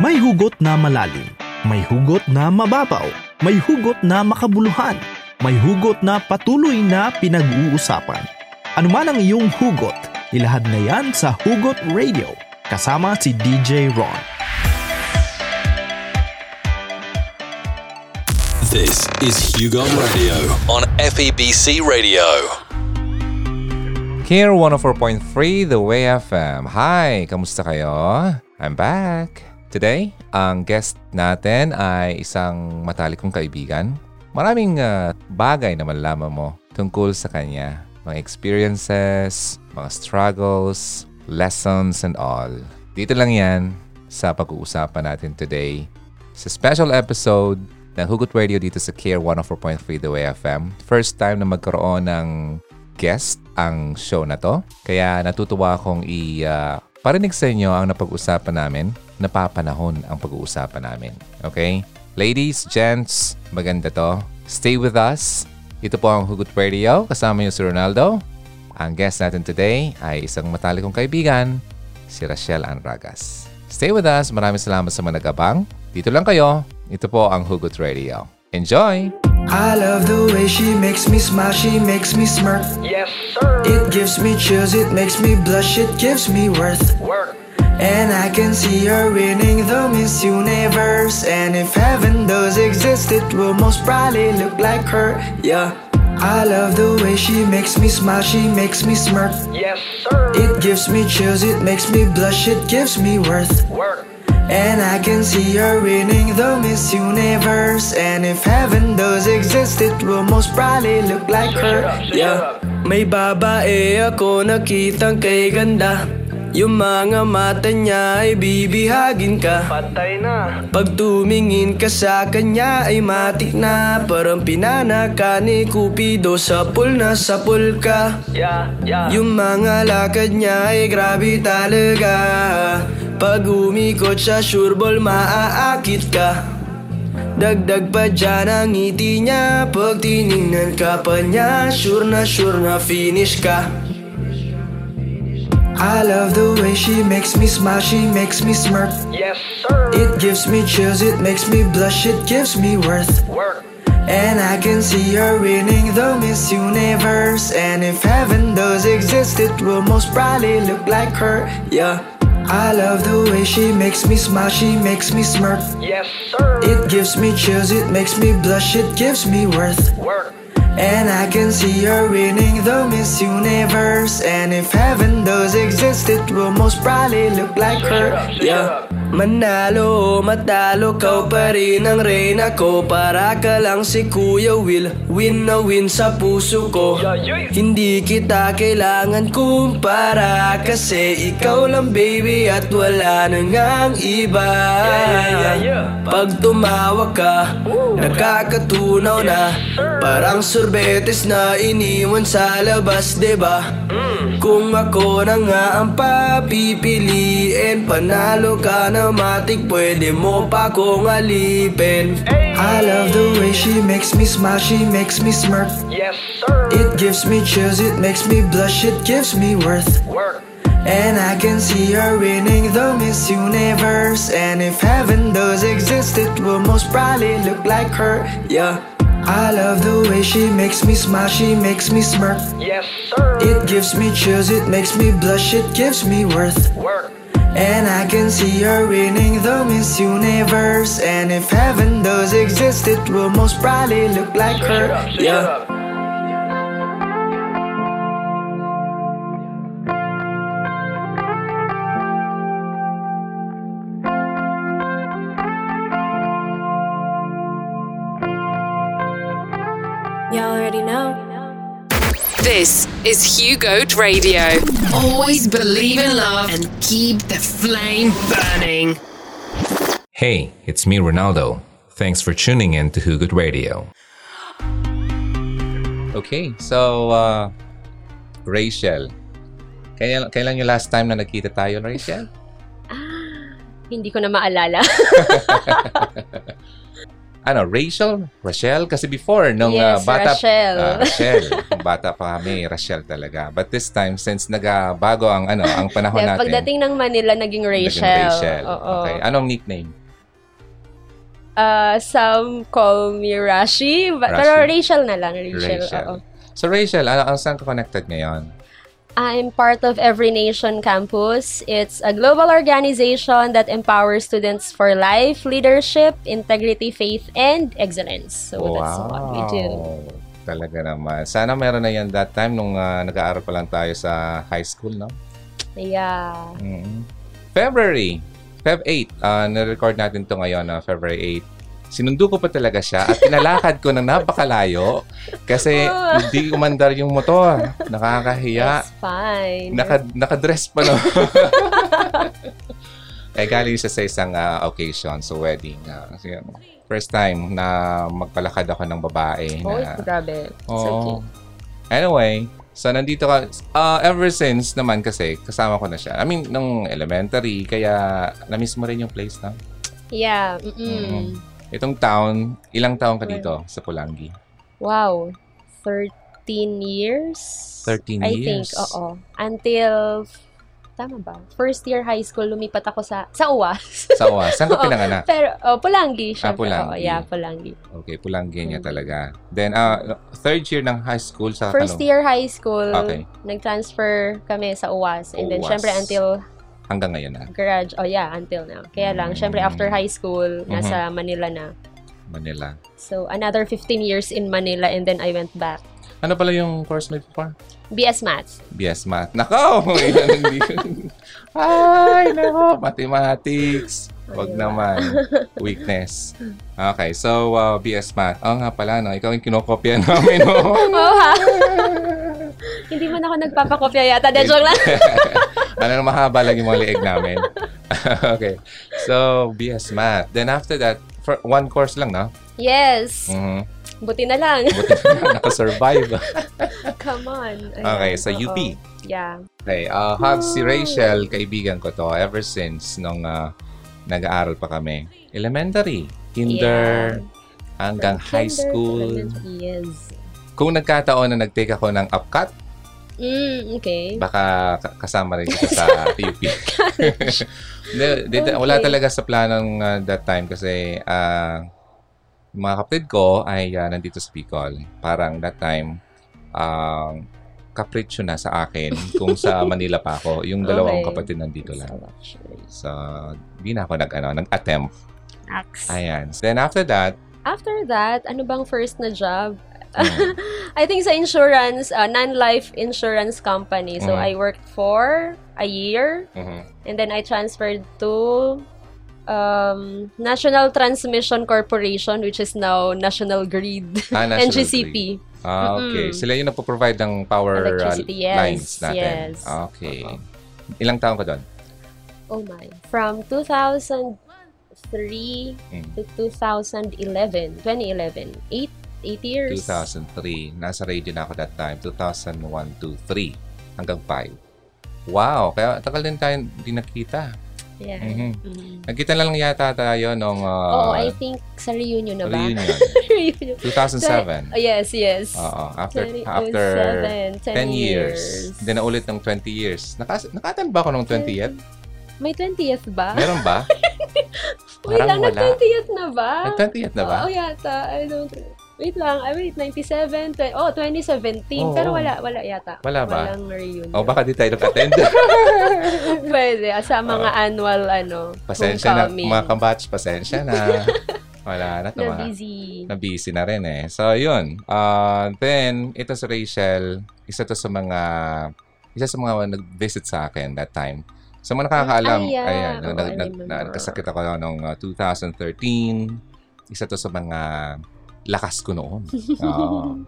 May hugot na malalim, may hugot na mababaw, may hugot na makabuluhan, may hugot na patuloy na pinag-uusapan. Ano man ang iyong hugot, ilahad na yan sa Hugot Radio kasama si DJ Ron. This is Hugo Radio on FEBC Radio. Here 104.3 The Way FM. Hi, kamusta kayo? I'm back. Today, ang guest natin ay isang matalik kong kaibigan. Maraming uh, bagay na malalaman mo tungkol sa kanya. Mga experiences, mga struggles, lessons and all. Dito lang yan sa pag-uusapan natin today sa special episode ng Hugot Radio dito sa Care 104.3 The Way FM. First time na magkaroon ng guest ang show na to. Kaya natutuwa akong i- uh, parinig sa inyo ang napag-usapan namin napapanahon ang pag-uusapan namin. Okay? Ladies, gents, maganda to. Stay with us. Ito po ang Hugot Radio. Kasama niyo si Ronaldo. Ang guest natin today ay isang matalikong kaibigan, si Rachel Anragas. Stay with us. Maraming salamat sa mga nagabang. Dito lang kayo. Ito po ang Hugot Radio. Enjoy! I love the way she makes me smile, she makes me smirk. Yes, sir. It gives me chills, it makes me blush, it gives me worth. Work. And I can see her winning the Miss Universe. And if heaven does exist, it will most probably look like her. Yeah. I love the way she makes me smile, she makes me smirk. Yes, sir. It gives me chills, it makes me blush, it gives me worth. Work. And I can see her winning the Miss Universe. And if heaven does exist, it will most probably look like her. Yeah. May babae eh, ako nakitang kay ganda. Yung mga mata niya ay bibihagin ka. Patay na. Pag tumingin ka sa kanya ay matik na Parang pinanaka ni Cupido sa pool na sa pool ka Yeah, yeah. Yung mga lakad niya ay grabe talaga Pag umikot sa sureball maaakit ka Dagdag pa dyan ang ngiti niya Pag tiningnan ka pa niya Sure na sure na finish ka I love the way she makes me smile, she makes me smirk Yes, sir. It gives me chills, it makes me blush, it gives me worth Work. And I can see her winning the Miss Universe And if heaven does exist, it will most probably look like her Yeah I love the way she makes me smile, she makes me smirk Yes, sir. It gives me chills, it makes me blush, it gives me worth Work. And I can see her winning the Miss Universe. And if heaven does exist, it will most probably look like her. Yeah Manalo o matalo, kau pa rin ang reyna ko Para ka lang si Kuya Will Win na win sa puso ko Hindi kita kailangan kumpara Kasi ikaw lang baby at wala nang ang iba. Pag tumawa ka, nakakatunaw na Parang sorbetes na iniwan sa labas, 'di ba? Kung ako na nga ang papipiliin Panalo ka na matik, pwede mo pa kong alipin I love the way she makes me smile, she makes me smirk Yes, sir. It gives me chills, it makes me blush, it gives me worth Work. and I can see her winning the Miss Universe And if heaven does exist, it will most probably look like her Yeah I love the way she makes me smile, she makes me smirk Yes, sir. It gives me chills, it makes me blush, it gives me worth Work. And I can see her winning the Miss Universe. And if heaven does exist, it will most probably look like her. Yeah This is Hugo Radio. Always believe in love and keep the flame burning. Hey, it's me, Ronaldo. Thanks for tuning in to Hugot Radio. Okay, so, uh, Rachel. Kailan, kailan yung last time na nagkita tayo, Rachel? Hindi ko na maalala. ano, Rachel? Rachel? Kasi before, nung Yes, ah, bata... Rachel. Ah, Rachel. Bata pa kami, Rachel talaga. But this time, since nagabago ang ano, ang panahon Yeah, natin. pagdating ng Manila, naging Rachel. naging Rachel. Oo. Okay. Anong nickname? Uh, some call me Rashi, but, Rashi? pero Rachel na lang. Rachel. Rachel. oo. So Rachel, ano, ang saan ka connected ngayon? I'm part of Every Nation Campus. It's a global organization that empowers students for life, leadership, integrity, faith, and excellence. So that's what we do. Talaga naman. Sana meron na yan that time nung ah, nag-aaral pa lang tayo sa high school, no? Yeah. Mm. February. Feb 8. Uh, na-record natin to ngayon na February 8. Sinundo ko pa talaga siya at pinalakad ko ng napakalayo kasi hindi umandar yung motor. Nakakahiya. It's fine. Naka, nakadress pa no. eh, galing siya sa isang ah, occasion, sa wedding. ah, ano, first time na magpalakad ako ng babae. oh, na, grabe. It's Oo. okay. Anyway, so nandito ka, uh, ever since naman kasi, kasama ko na siya. I mean, nung elementary, kaya na-miss mo rin yung place na. Yeah. Mm-mm. Mm. Itong town, ilang taon ka dito sa Pulangi? Wow. 13 years? 13 I years. think, oo. Until, tama ba? First year high school, lumipat ako sa, sa UWAS. Sa UWA. Saan ka pinanganak? Pero, oh, Pulangi. Ah, syempre. Pulangi. Oo, yeah, Pulangi. Okay, Pulangi niya Mm. talaga. Then, uh, third year ng high school sa First ano, year high school, Okay. nag-transfer kami sa UWAS. And then, UWAS. syempre, until hanggang ngayon na, garage, oh yeah, until now. Kaya lang, Mm. syempre, after high school, Mhm. nasa Manila na. Manila. So, another 15 years in Manila and then I went back. Ano pala yung course mo before? BS Maths. BS Math. Nako! Hindi. Ay, nako. Mathematics. Wag Ayun. naman. Weakness. Okay, so uh, BS Math. Oo nga pala, no? Ikaw yung kinokopya namin, no? Oh, ha? Hindi man ako nagpapakopya yata. De, joke lang. ano na mahaba lang yung mga liig namin. okay. So, BS Math. Then after that, for one course lang, no? yes. Mhm. Buti na lang. Buti na nakasurvive. Come on. Ayan, Okay, sa oo. UP. Yeah. Okay, uh, have si Rachel, kaibigan ko to, ever since nung uh, nag-aaral pa kami. Elementary, kinder, hanggang From high kinder school. Yes. Kung nagkataon na nag-take ako ng upcut, Mm, okay. baka ka- kasama rin kita sa UP. Hindi, di- Wala Okay. talaga sa planong uh, that time kasi uh, mga kapatid ko ay uh, nandito sa Bicol. Parang that time, um, kapritsyo na sa akin kung sa Manila pa ako. Yung dalawang Okay. kapatid nandito lang. So, di na ako nag, ano, nag-attempt. Ayan. Then after that, After that, ano bang first na job? Mm, I think sa insurance, uh, non-life insurance company. So, Mhm. I worked for a year. mhm. And then I transferred to um, National Transmission Corporation, which is now National Grid. Ah, National NGCP. Grid. Ah, okay. Mm-mm. Sila yung nagpo-provide ng power uh, yes, lines natin. yes. Okay. Oo. Ilang taon ka doon? Oh my. From 2003 Mm. to 2011. 2011. Eight, eight years. 2003. Nasa radio na ako that time. 2001, 2, 3. Hanggang 5. Wow. Kaya tagal din tayo di nakita. Yeah. Mhm. Mhm. Nagkita lang yata tayo nung Oo, uh, I think sa reunion na ba? reunion. reunion. 2007. Oh, yes, yes. Oo. After, 2007, after 10, 10 years. Then naulit ng 20 years. Nakas nakatan ba ako ng 20th? May 20th ba? Meron ba? Wait lang, wala. nag-20th na ba? Nag-20th na ba? Oo, yata. I don't... Wait lang. I wait, 97. 20, oh, 2017. Oo. Pero wala, wala yata. Wala ba? Walang reunion. O baka di tayo nag-attend. Pwede. ah, Sa mga annual, ano, pasensya na. Mga kabatch, pasensya na. Wala na. Tama. busy. na busy na rin eh. So, yun. Uh, then, ito si Rachel, isa to sa mga, isa sa mga nag-visit sa akin that time. Sa mga nakakaalam, Ay, yeah. ayan, Oo, nag, nag, nagkasakit ako noong uh, 2013. Isa to sa mga lakas ko noon. Oo.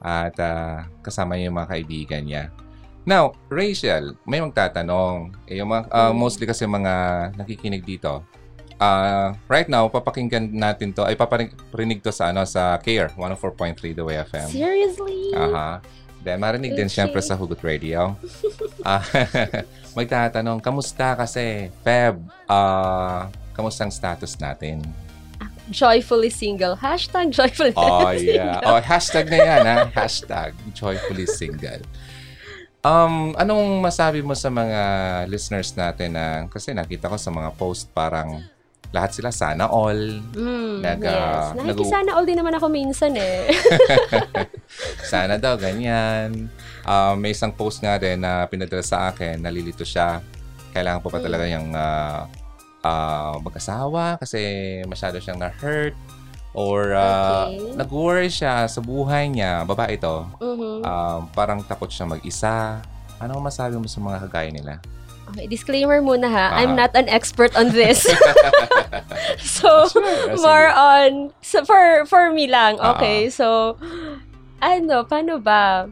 At uh, kasama niya yung mga kaibigan niya. Now, Rachel, may magtatanong. Eh, yung mga, uh, mostly kasi mga nakikinig dito, Ah, right now, papakinggan natin to, ay paparinig to sa, ano, sa CARE, 104.3 The Way FM. Seriously? Aha. Then, marinig din Okay. syempre sa Hugot Radio. Ah, magtatanong, kamusta kasi, Feb, ah, kamusta ang status natin? Joyfully single. Hashtag joyfully Oh, yeah. single. Oh, hashtag na yan, ha? Hashtag joyfully single. Um, anong masabi mo sa mga listeners natin na, kasi nakita ko sa mga post parang lahat sila sana all. Mm, Nag, yes. ah, nag- Nakikisana all din naman ako minsan eh. Sana daw, ganyan. Um, may isang post nga din na pinadala sa akin, nalilito siya. Kailangan po pa talaga Mm. yung ah, ah, mag-asawa kasi masyado siyang na-hurt or ah, Okay. nag-worry siya sa buhay niya. Babae ito. Mhm. Um, parang takot siya mag-isa. Ano masabi mo sa mga kagaya nila? Okay, disclaimer muna ha. Ah. I'm not an expert on this. so, Sure, sige. more on so for for me lang. Okay. So, ano, paano ba?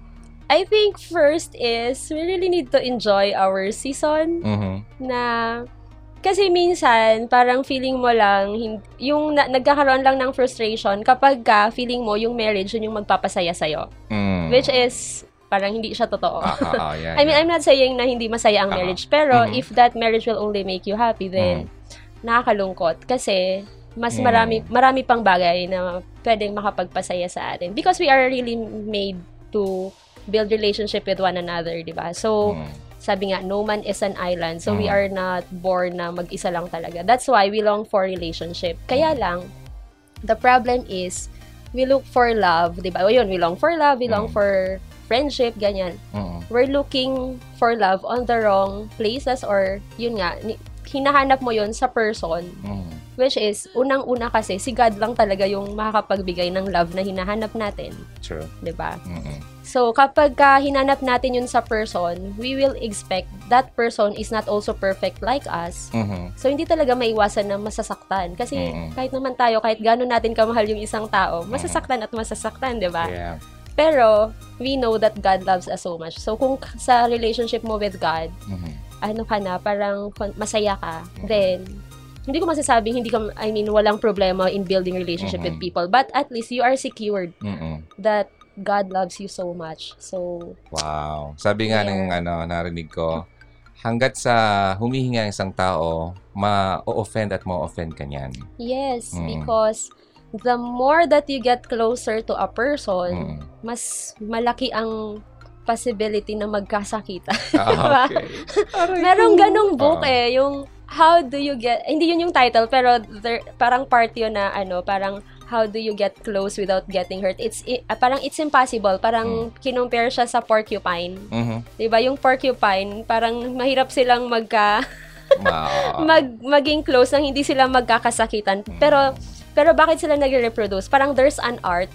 I think first is we really need to enjoy our season Mhm. na kasi minsan parang feeling mo lang yung na, nagkakaroon lang ng frustration kapag ka feeling mo yung marriage yun yung magpapasaya sa'yo. Mm. Which is parang hindi siya totoo. Ah, ah, ah, yeah, I mean, yeah. I'm not saying na hindi masaya ang Ah. marriage, pero Mhm. if that marriage will only make you happy, then nakakalungkot. Kasi, mas Mm. marami, marami pang bagay na pwedeng makapagpasaya sa atin. Because we are really made to build relationship with one another, di ba? So, Mm. Sabi nga, no man is an island. So, we Mm. are not born na mag-isa lang talaga. That's why we long for relationship. Kaya lang, the problem is, we look for love, di ba? O yun, we long for love, we long Mm. for friendship, ganyan Mm. we're looking for love on the wrong places or yun nga, hinahanap mo yun sa person Mm. Which is, unang-una kasi, si God lang talaga yung makakapagbigay ng love na hinahanap natin, True. ba Mm-mm. So, kapag ka hinanap natin yun sa person, we will expect that person is not also perfect like us. Mhm. So, hindi talaga maiwasan na masasaktan. Kasi, Mm-mm. kahit naman tayo, kahit gano'n natin kamahal yung isang tao, masasaktan at masasaktan, 'di ba Yeah. pero, we know that God loves us so much. So, kung sa relationship mo with God, Mhm. ano ka na, parang masaya ka, then, hindi ko masasabing, hindi ka, I mean, walang problema in building relationship with Mhm. people. But at least, you are secured Mm-mm. that God loves you so much. So, Wow. Sabi nga Yeah. ng ano, narinig ko, hanggat sa humihinga ang isang tao, ma-offend at ma-offend ka niyan. yes, Mm. because the more that you get closer to a person, Mm. mas malaki ang possibility na magkasakitan. Ah, okay. Merong ganong book Ah. eh, yung how do you get, hindi yun yung title, pero there, parang part yun na ano, parang how do you get close without getting hurt. It's ah, parang it's impossible. Parang kinumpare siya sa porcupine. Mhm. 'Di ba? Yung porcupine, parang mahirap silang magka Ma- mag maging close nang hindi sila magkakasakitan. Pero pero bakit sila nagre-reproduce? Parang there's an art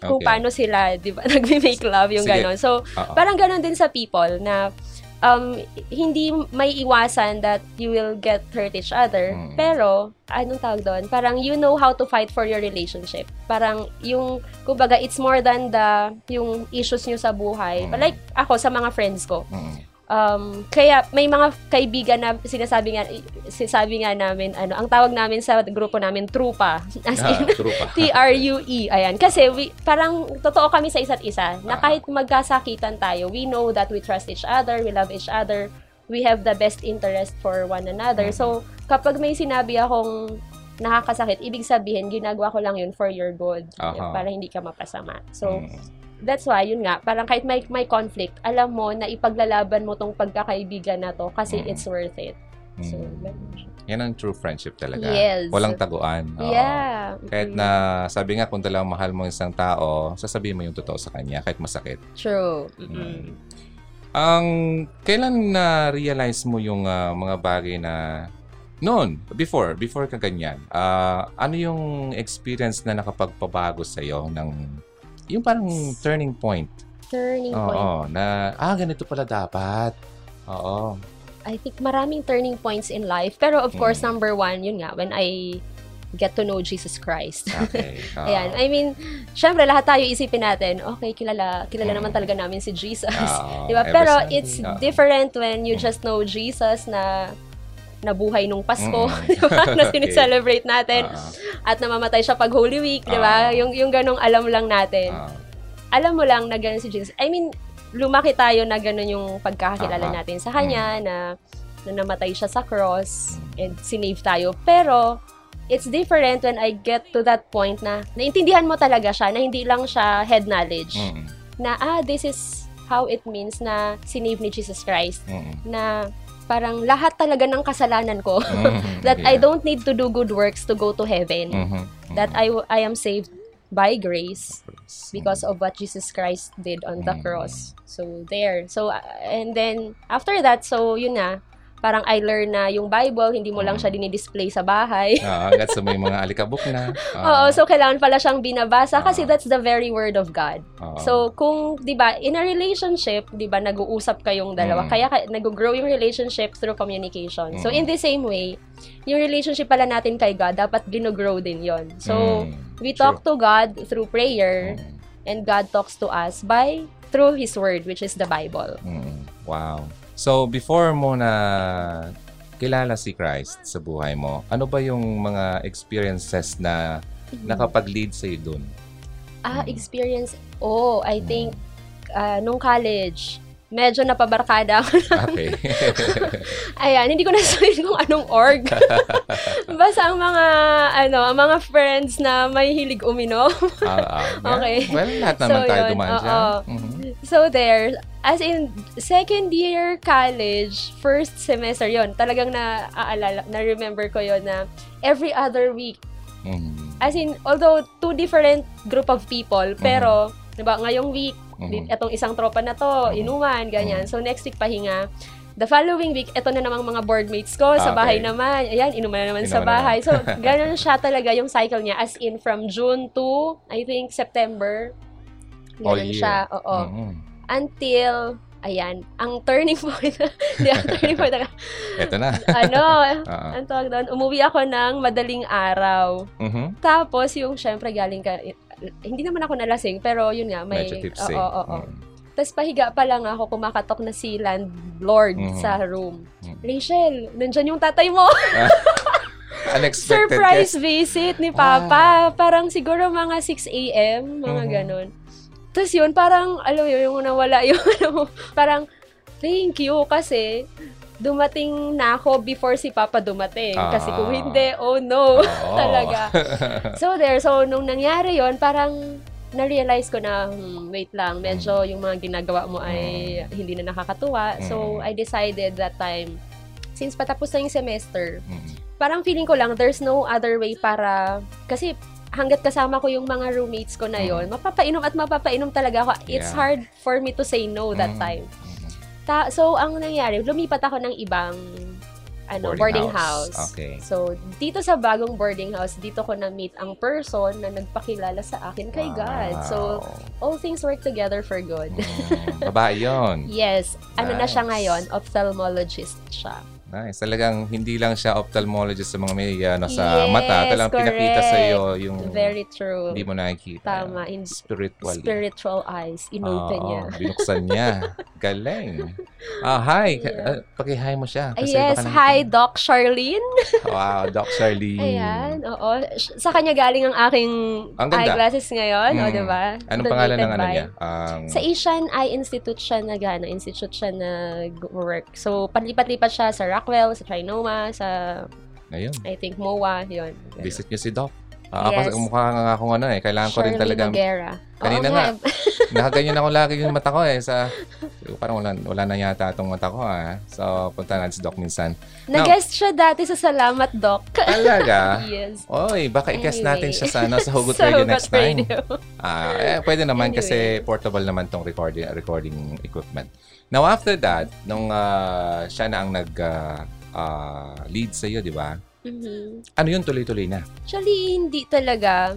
kung Okay. paano sila, 'di ba, nagme-make love yung Sige. ganon. So, Oo. Parang ganun din sa people na um, hindi may iwasan that you will get hurt each other. Mm. Pero, anong tawag doon? Parang you know how to fight for your relationship. Parang yung, kumbaga, it's more than the, yung issues nyo sa buhay. Mm. Like, ako, sa mga friends ko. Mm. Um, kaya may mga kaibigan na sinasabi nga sinasabi nga namin ano ang tawag namin sa grupo namin trupa as Ah, in true pa. T-R-U-E. Ayan. Kasi we, parang totoo kami sa isa't isa na Ah. kahit magkasakitan tayo, we know that we trust each other, we love each other, we have the best interest for one another. So, kapag may sinabi akong nakakasakit, ibig sabihin, ginagawa ko lang yun for your good. Aha. Para hindi ka mapasama. So, Mm. That's why, yun nga, parang kahit may, may conflict, alam mo na ipaglalaban mo tong pagkakaibigan na to kasi Mm. it's worth it. So, Mm. ganun siya. Yan ang true friendship talaga. Yes. Walang taguan. Oo. Yeah. Kahit Mm. na, sabi nga, kung talagang mahal mo isang tao, sasabihin mo yung totoo sa kanya, kahit masakit. True. Mm. Ang, kailan na-realize mo yung ah, mga bagay na, noon, before, before ka ganyan, ah, ano yung experience na nakapagpabago sa'yo ng, yung parang turning point? Turning point. Oo, na, ah, ganito pala dapat. Oo. I think maraming turning points in life. Pero of course, Mm. number one, yun nga, when I get to know Jesus Christ. Okay. Oo. Ayan. I mean, syempre, lahat tayo isipin natin, okay, kilala, kilala Mm. naman talaga namin si Jesus. Oo, Di ba? Pero since- it's oo. different when you Mm. just know Jesus na nabuhay nung Pasko, Mm. di ba? Na Okay. sinicelebrate natin. Oo. At namamatay siya pag Holy Week, di ba? Ah. Yung, yung ganong alam lang natin. Oo. Alam mo lang na ganun si Jesus. I mean, lumaki tayo na ganun yung pagkakakilala Aha. natin sa Kanya, na, na namatay siya sa cross, Mm. and sinave tayo. Pero, it's different when I get to that point na naintindihan mo talaga siya, na hindi lang siya head knowledge. Mm-mm. Na, ah, this is how it means na sinave ni Jesus Christ. Mm-mm. Na parang lahat talaga ng kasalanan ko. Mhm. that I Yeah. don't need to do good works to go to heaven. Mhm. That I, I am saved by grace because of what Jesus Christ did on the Mm. cross. So there. So and then after that, so yun na. Parang I learn na yung Bible, hindi mo lang siya dinidisplay sa bahay. Ah, hanggat sa may mga alikabok na. Oo, Ah, so kailangan pala siyang binabasa kasi Ah. that's the very word of God. oo. So kung 'di ba, in a relationship, 'di ba, nag-uusap kayong dalawa, Mm. kaya ka, nag-grow yung relationship through communication. So Mm. in the same way, yung relationship pala natin kay God, dapat gino-grow din 'yon. So Mm, we true. talk to God through prayer Mm, and God talks to us by through his word which is the Bible. mm. Wow. So, before mo na kilala si Christ sa buhay mo, ano ba yung mga experiences na nakapag-lead sa'yo dun? Ah, Mm. experience. Oh, I think ah, nung college, medyo napabarkada ako. Okay. Ayan, hindi ko na sabihin kung anong org. Basta ang mga, ano, ang mga friends na may hilig uminom. Ah, ah, yeah. Okay. Well, lahat naman So, tayo yun, dumaan oo. dyan. Mhm. so there, as in, second year college, first semester yon talagang naaalala, na-remember ko yon na every other week, Mhm. as in, although two different group of people, pero, diba, ngayong week, Mhm. itong isang tropa na to, Mhm. inuman, ganyan. So, next week, pahinga. The following week, ito na namang mga boardmates ko sa Okay. bahay naman. Ayan, inuman na naman sa Inuman na bahay. naman. So, ganun siya talaga yung cycle niya. As in, from June to, I think, September. All Ganun year. siya. Oo. Mhm. Until, ayan, ang turning point, hindi, ang turning point, Ito na. ano, Ah. ang tawag doon, umuwi ako ng madaling araw. Mhm. Tapos, yung syempre galing ka, hindi naman ako nalasing, pero yun nga, may, oo, oo, oo. Mhm. Tapos pahiga pa lang ako, kumakatok na si landlord Mhm. sa room. Mhm. Rachel, nandyan yung tatay mo. Unexpected Surprise guest. visit ni Papa. Parang siguro mga 6 a.m., mga Mhm. ganon. Tapos yun, parang, alam mo yun, yung nawala yung, ano, parang, thank you kasi dumating na ako before si Papa dumating. Kasi kung Ah. hindi, oh no. Oo. talaga. So there, so nung nangyari yon parang na-realize ko na, hmm, wait lang, medyo yung mga ginagawa mo ay hindi na nakakatuwa. So Mm. I decided that time, since patapos na yung semester, parang feeling ko lang, there's no other way para, kasi hanggat kasama ko yung mga roommates ko na yon mapapainom at mapapainom talaga ako. It's Mm. Yeah. hard for me to say no that Mhm. time. Mhm. Ta- so, ang nangyari, lumipat ako ng ibang ano, Boarding boarding, house. house. Okay. So, dito sa bagong boarding house, dito ko na-meet ang person na nagpakilala sa akin kay God. So, Wow. all things work together for good. Mm, babae yun. Yes. Ano na siya Nice. ngayon? Ophthalmologist siya. Nice. Talagang hindi lang siya ophthalmologist sa mga may ano, sa Yes, mata. Talagang pinakita correct. sa iyo yung Very true. hindi mo nakikita. Tama. In Spiritually. spiritual eyes. Inopen Oo, niya. binuksan niya. Galing. Ah, hi. Yeah. Uh, paki-hi mo siya. Kasi yes. Hi. Doc Charlene. Wow, Doc Charlene. Ayan. Oo. Sa kanya galing ang aking Ang ganda. eyeglasses ngayon. O, Mm. diba? Anong pangalan ng Donated ano niya? Um, Sa Asian Eye Institute siya nag ano, institute siya nag-work. So, panlipat-lipat siya sa Rockwell, sa Trinoma, sa ngayon. I think MOA, yun. Visit niyo si Doc. Ah, Yes. Mukha nga akong ano eh. Kailangan ko rin Shirley talaga. Noguera. Kanina Oo nga. Nakaganyan ako lagi yung mata ko eh. Sa, parang wala, wala na yata itong mata ko ah. So, punta natin si Doc minsan. Nag-guest siya dati sa Salamat Doc. Talaga? yes. Oy, baka i-guest Anyway. natin siya sa, ano, sa Hugot Sa Radio next time. Radio. Ah, eh, pwede naman kasi Anyway. portable naman tong recording recording equipment. Now after that, nung ah, siya na ang nag ah, ah, lead sa iyo, di ba? Mhm. Ano yun tuloy-tuloy na? Actually, hindi talaga.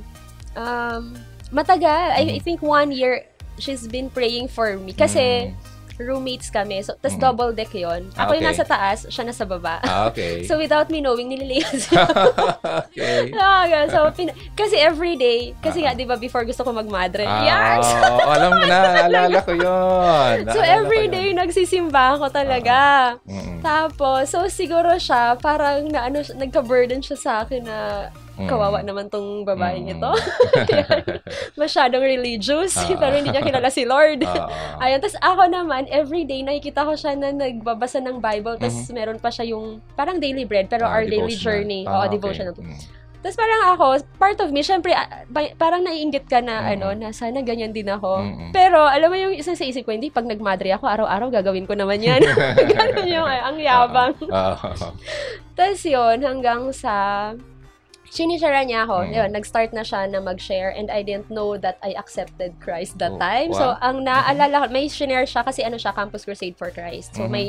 Um, matagal. I, I Mhm. think one year, she's been praying for me. Kasi, Mm. Roommates kami. So, tas Mhm. double deck yon Ah, Ako yung okay. nasa taas, siya nasa baba. Ah, okay. So, without me knowing, nililias siya. okay. Ah, so, pin- kasi every day, kasi Ah. nga, di ba, before gusto ko magmadre. Ah, Yes! oo, alam ko na, alala ko yun. So, Naalala every yun. day, nagsisimba ako talaga. Mm-mm. Tapos, so, siguro siya, parang na, ano, nagka-burden siya sa akin na, Mm. Kawawa naman tong babaeng Mm. ito. Masyadong religious, Ah. pero hindi niya kilala si Lord. Oo. Ayun, tapos ako naman, every day, nakikita ko siya na nagbabasa ng Bible, tapos meron pa siya yung, parang daily bread, pero Ah, our daily journey, Ah, oo, okay. devotional. Mm. Tapos parang ako, part of me, syempre, parang naiingit ka na, Mm. ano, na sana ganyan din ako. Mm-mm. Pero, alam mo yung isa sa isip ko, hindi, pag nagmadre ako, araw-araw gagawin ko naman yan. Ganun yung, eh, ang yabang. Oo. Tapos yun, hanggang sa, sinishare niya ako, Mm. yun, nag-start na siya na mag-share and I didn't know that I accepted Christ that Oh, time. wow. So, ang naaalala ko, may sinare siya kasi ano siya, Campus Crusade for Christ. So, Mhm. may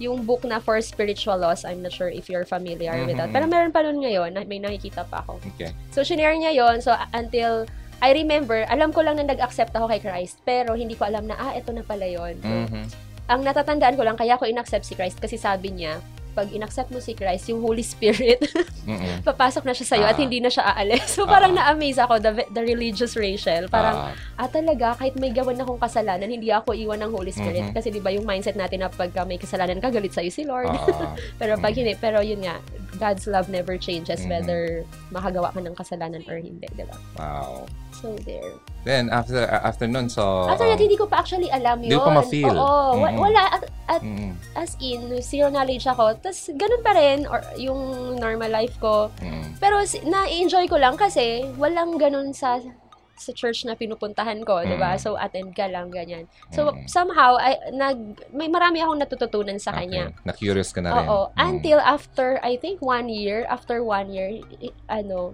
yung book na For Spiritual Laws, I'm not sure if you're familiar with that. Mhm. Pero meron pa nun ngayon, may nakikita pa ako. Okay. So, shinare niya yon So, until I remember, alam ko lang na nag-accept ako kay Christ, pero hindi ko alam na, ah, ito na pala yon So, Mhm. ang natatandaan ko lang, kaya ko in-accept si Christ kasi sabi niya, pag in-accept mo si Christ, yung Holy Spirit, Mm-mm. papasok na siya sa'yo Ah. at hindi na siya aalis. So, parang Ah. na-amaze ako, the, the religious Rachel. Parang, Ah, ah, talaga, kahit may gawan akong kasalanan, hindi ako iwan ng Holy. Spirit. Kasi di ba yung mindset natin na pagka may kasalanan ka, galit sa'yo si Lord. ah, pero pag hindi, pero yun nga, God's love never changes Mhm. whether makagawa ka ng kasalanan or hindi, di ba? wow. So, there. Then, after after nun, so... After that, um, hindi ko pa actually alam Hindi yun. ko pa ma-feel. Oo, Mhm. wala. At, at mm, as in, zero knowledge ako. Tapos, ganun pa rin, or yung normal life ko. mm, Pero, na-enjoy ko lang kasi walang ganun sa sa church na pinupuntahan ko, 'di ba? Mm. So attend ka lang ganyan. So Mm. somehow I nag may marami akong natututunan sa kanya. okay. Na-curious ka na rin. Oo, Mm. until after I think one year, after one year, ano,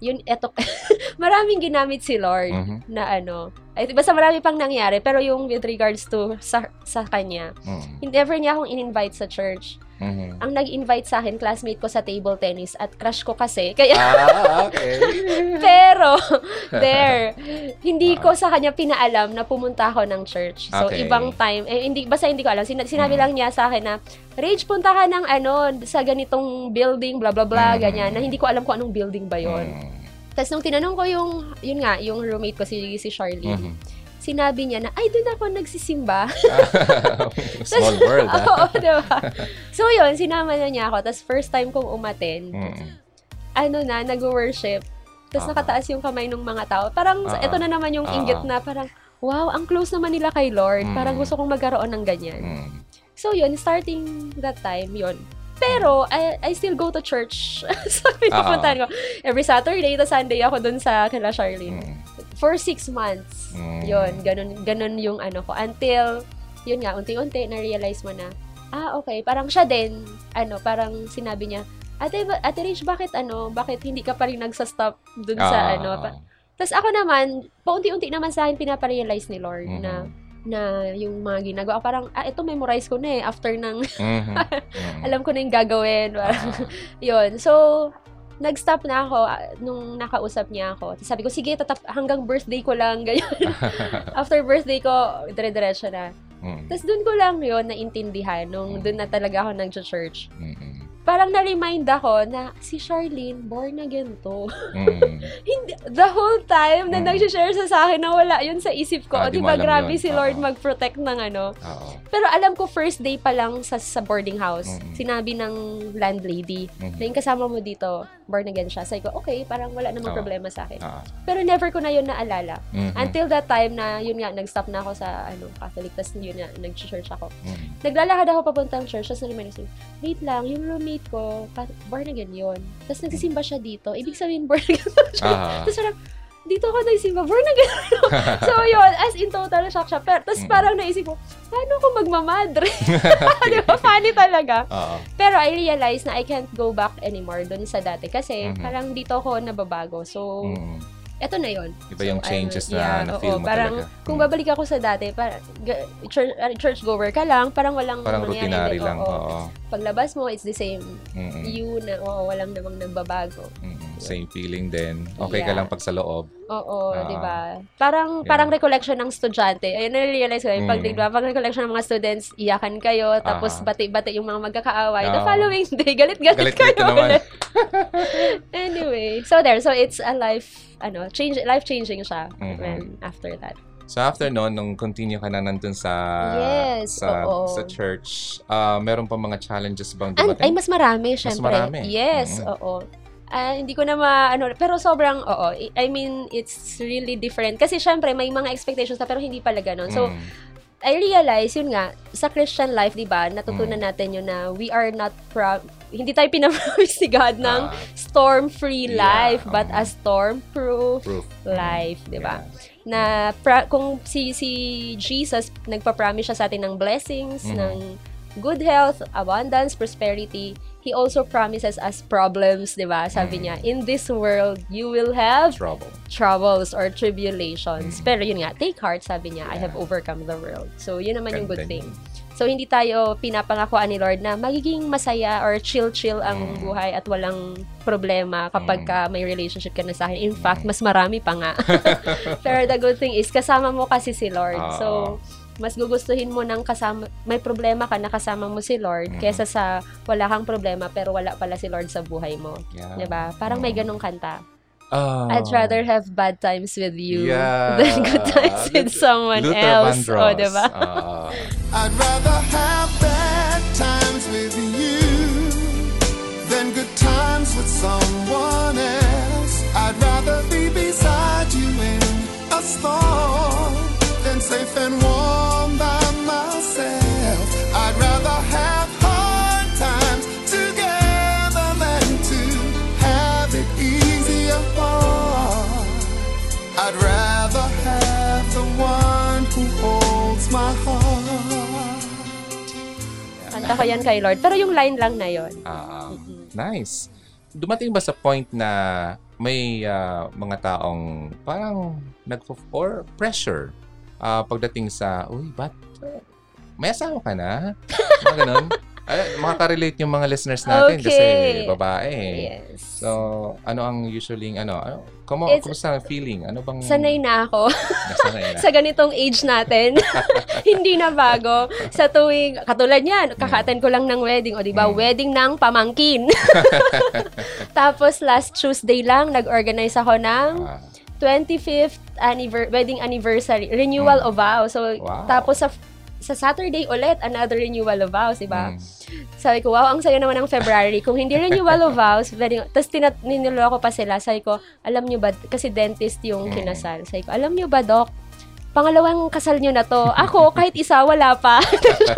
yun eto maraming ginamit si Lord Mhm. na ano. Ay, basta marami pang nangyari pero yung with regards to sa sa kanya, Mm. never niya akong in-invite sa church. Mhm. Ang nag-invite sa akin, classmate ko sa table tennis at crush ko kasi. Kaya, ah, okay. pero, there, hindi ko sa kanya pinaalam na pumunta ako ng church. So, Okay. ibang time, eh, hindi, basta hindi ko alam. Sina- sinabi Mhm. lang niya sa akin na, Rage, punta ka ng ano, sa ganitong building, bla bla bla, Mhm. ganyan, na hindi ko alam kung anong building ba yon. Mm. Tapos nung tinanong ko yung, yun nga, yung roommate ko, si, si Charlene, Mhm. Sinabi niya na, ay, doon ako nagsisimba. Small world, ah. Oo, diba? So yun, sinama na niya ako. Tapos first time kong umaten, Mm. ano na, nag-worship. Tapos Ah. nakataas yung kamay ng mga tao. Parang, Ah. ito na naman yung Ah. inggit na parang, wow, ang close naman nila kay Lord. Mm. Parang gusto kong magkaroon ng ganyan. Mm. So yun, starting that time, yun. Pero, I, I still go to church. sa pinupuntahan ko. Every Saturday to Sunday ako dun sa kala Charlene. Mm. For six months. Mm. Yun, ganun, ganun yung ano ko. Until, yun nga, unti-unti, na-realize mo na, ah, okay, parang siya din, ano, parang sinabi niya, Ate, Ate Rich, bakit ano, bakit hindi ka pa rin nagsastop dun Ah. sa ano? Pa- Tapos ako naman, paunti-unti naman sa akin pinaparealize ni Lord Mhm. na na yung mga ginagawa. Parang, ah, ito memorize ko na eh. After ng, Mhm. Mm. alam ko na yung gagawin. Parang, Ah. yun. So, nag-stop na ako ah, nung nakausap niya ako. Tapos sabi ko, sige, tatap hanggang birthday ko lang. Ganyan. After birthday ko, dire-diretso na. Mm. Tapos doon ko lang yun naintindihan nung doon na talaga ako nag-church. Mm. Parang na-remind ako na si Charlene, born again to. Mm. Hindi, the whole time na Mm. nag-share sa akin na wala yun sa isip ko. Ah, o, di ba, alam grabe yun. si Lord Oo. mag-protect ng ano. Oo. Pero alam ko, first day pa lang sa, sa boarding house, Mm. sinabi ng landlady, Mhm. na yung kasama mo dito, born again siya. Sabi ko, okay, parang wala namang Oo. problema sa akin. Ah. Pero never ko na yun naalala. Mhm. Until that time na, yun nga, nag-stop na ako sa, ano, Catholic, tapos yun nga, nag-church ako. Mm. Naglalakad ako papuntang church, tapos ko, wait lang, yung roommate ko, pa- born again yun. Tapos nagsisimba siya dito. Ibig sabihin, born again siya. Ah. Tapos parang, dito ako nagsimba, born again. so yun, as in total shock siya. Pero, tapos Mm. parang naisip ko, paano ako magmamadre? Di ba? Funny talaga. Oo. Pero I realized na I can't go back anymore dun sa dati. Kasi Mhm. parang dito ako nababago. So, Mm. Eto na yun. Iba yung So, changes ano, na yeah, na-feel oo, mo parang, talaga. Kung babalik ako sa dati, parang, ga- church, uh, church goer ka lang, parang walang Parang mangyayari. routinary Oo. lang. Oo. Paglabas mo, it's the same. Mm-mm. You na, oo, walang namang nagbabago. Mm-mm. Same feeling din. Okay ka Yeah. lang pag sa loob. Oo, Ah. di ba? Parang Yeah. parang recollection ng estudyante. Ayun, na-realize ko, pag, Mm. di ba, pag recollection ng mga students, iyakan kayo, tapos Ah. bati-bati yung mga magkakaaway. The Oo. following day, galit-galit Galit kayo naman. anyway, so there. So it's a life, ano, change, life-changing siya Mhm. when after that. So after noon, nung continue ka na nandun sa Yes, sa, oo. sa church, ah meron pa mga challenges bang An- dumating? ay, mas marami, syempre. marami. Yes, Mhm. oo. Ah, hindi ko na ma, ano, pero sobrang, oo. I- mean, it's really different. Kasi syempre, may mga expectations na, pero hindi pala ganun. So, Mm. I realize, yun nga, sa Christian life, di ba, natutunan Mm. natin yun na we are not, pro- hindi tayo pinapromise ni God ng Ah. storm-free Yeah, life, but a storm-proof Proof. life, di ba? Yeah. Na pra- kung si si Jesus nagpa-promise siya sa atin ng blessings, Mhm. ng good health, abundance, prosperity, he also promises us problems, 'di ba? Sabi niya, in this world you will have Trouble. troubles or tribulations. Mhm. Pero yun nga, take heart, sabi niya, I Yeah. have overcome the world. So yun naman yung good thing. So hindi tayo pinapangakuan ni Lord na magiging masaya or chill-chill ang Mm. buhay at walang problema kapag Mm. ka may relationship ka na sa akin. In fact, mas marami pa nga. Pero the good thing is, kasama mo kasi si Lord. Oo. So, mas gugustuhin mo ng kasama, may problema ka na kasama mo si Lord Mm. kesa sa wala kang problema pero wala pala si Lord sa buhay mo. Yeah. 'Di ba? Parang may Mm. ganong kanta. Oh. I'd rather have bad times with you Yeah. than good times with someone Luther else. Vandross. O, 'di ba? Oo. I'd rather have bad times with you than good times with someone else. I'd rather be beside you in a storm than safe and warm Kanta ko yan kay Lord. Pero yung line lang na yon. Ah, nice. Dumating ba sa point na may ah, mga taong parang nag or pressure ah, pagdating sa, uy, ba't may asawa ka na? Mga ganun. Ay, makaka-relate yung mga listeners natin kasi Okay. babae. Yes. So, ano ang usually, ano, ano It's- kumusta ang feeling? Ano bang... Sanay na ako Nasanay na. sa ganitong age natin. Hindi na bago. Sa tuwing, katulad niyan, kaka-attend ko lang ng wedding. O, di ba? Mm. Wedding ng pamangkin. Tapos, last Tuesday lang, nag-organize ako ng Ah, 25th anniver- wedding anniversary, renewal Mm. of vows. So, Wow. tapos sa sa Saturday ulit, another renewal of vows, di ba? mm. Sabi ko, wow, ang saya naman ng February. Kung hindi renewal of vows, very, tapos tinat, niniloko pa sila. Sabi ko, alam nyo ba, kasi dentist yung Mm. kinasal. Sabi ko, alam nyo ba, Doc, pangalawang kasal nyo na to. Ako, kahit isa, wala pa.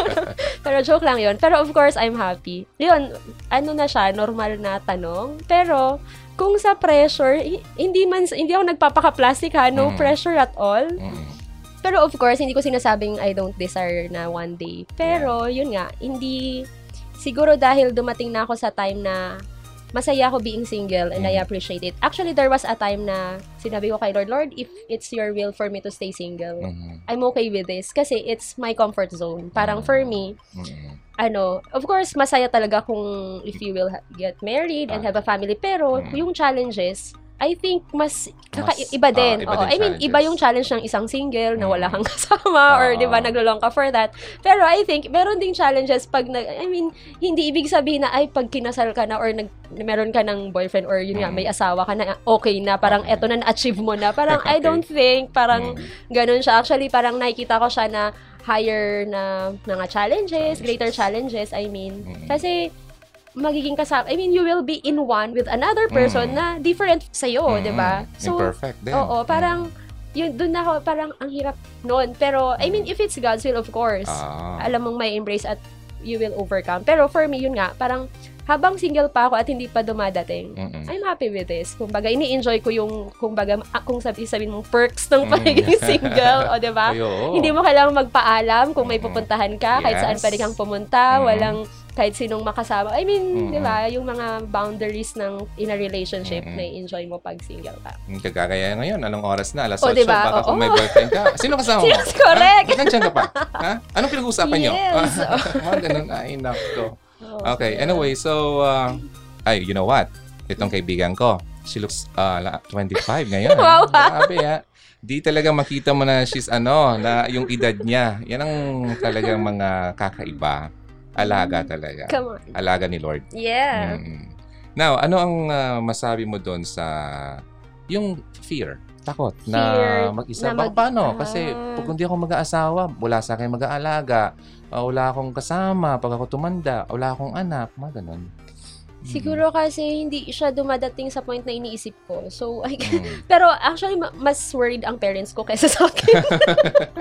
Pero joke lang yon Pero of course, I'm happy. Yun, ano na siya, normal na tanong. Pero, kung sa pressure, hi- hindi man, hindi ako nagpapaka-plastic ha, no Mm. pressure at all. Mm. Pero of course, hindi ko sinasabing I don't desire na one day. Pero, yun nga, hindi, siguro dahil dumating na ako sa time na masaya ako being single and I Mm. appreciate it. Actually, there was a time na sinabi ko kay Lord, Lord, if it's your will for me to stay single, Mm. I'm okay with this kasi it's my comfort zone. Parang Mm. for me, Mm. ano, of course, masaya talaga kung if you will ha- get married and have a family. Pero, Mm. yung challenges, I think mas, kaka- Mas, iba ah, din. iba Oo, din I mean, challenges. iba yung challenge ng isang single na wala Mm. kang kasama or Ah. 'di ba naglulong ka for that. Pero I think meron ding challenges pag nag I mean, hindi ibig sabihin na ay pag kinasal ka na or nag meron ka ng boyfriend or yun nga Mm. may asawa ka na okay na parang Okay. eto na na-achieve mo na. Parang I Okay. don't think parang Mm. ganun siya. Actually, parang nakikita ko siya na higher na mga challenges, Challenges. greater challenges, I mean. Mm. Kasi, magiging kasama, I mean, you will be in one with another person Mm. na different sa'yo, Mm. di ba? Imperfect din. oo, parang, yun, dun ako, parang, ang hirap noon. Pero, I mean, if it's God's will, of course, Ah. alam mong may embrace at you will overcome. Pero for me, yun nga, parang, habang single pa ako at hindi pa dumadating, Mm-mm. I'm happy with this. Kumbaga, ini-enjoy ko yung, kumbaga, ah, kung sabi sabihin mong perks ng Mm. pagiging single, o, di ba? Ay, oo. Hindi mo kailangang magpaalam kung may Mm. pupuntahan ka, kahit saan Yes. pwede kang pumunta, Mm. walang kahit sinong makasama. I mean, Mm. di ba, yung mga boundaries ng in a relationship Mm. na enjoy mo pag single ka. Yung Kagagaya ngayon, anong oras na? Alas O, 8, diba? baka kung Oo. may boyfriend ka. Sino kasama mo? Yes, correct. Ha? Nandiyan ka pa? Ha? Anong pinag-uusapan nyo? Yes. Mga ganun. Ay, nako. Oh, Okay, yeah. anyway, so, uh, ay, you know what? Itong kaibigan ko, she looks uh, la- 25 ngayon. Wow. Grabe, ha? Di talaga makita mo na she's ano, na yung edad niya. Yan ang talagang mga kakaiba. Alaga talaga. Come on. Alaga ni Lord. Yeah. Mm. Now, ano ang uh, masabi mo doon sa yung fear, takot na Fear mag-isa? na mag- paano? Kasi Ah. pag hindi ako mag-aasawa, wala sa akin mag-aalaga, uh, wala akong kasama, pag ako tumanda, wala akong anak, mga ganun. Siguro kasi hindi siya dumadating sa point na iniisip ko. So, I Mm. Pero actually, ma- mas worried ang parents ko kaysa sa akin.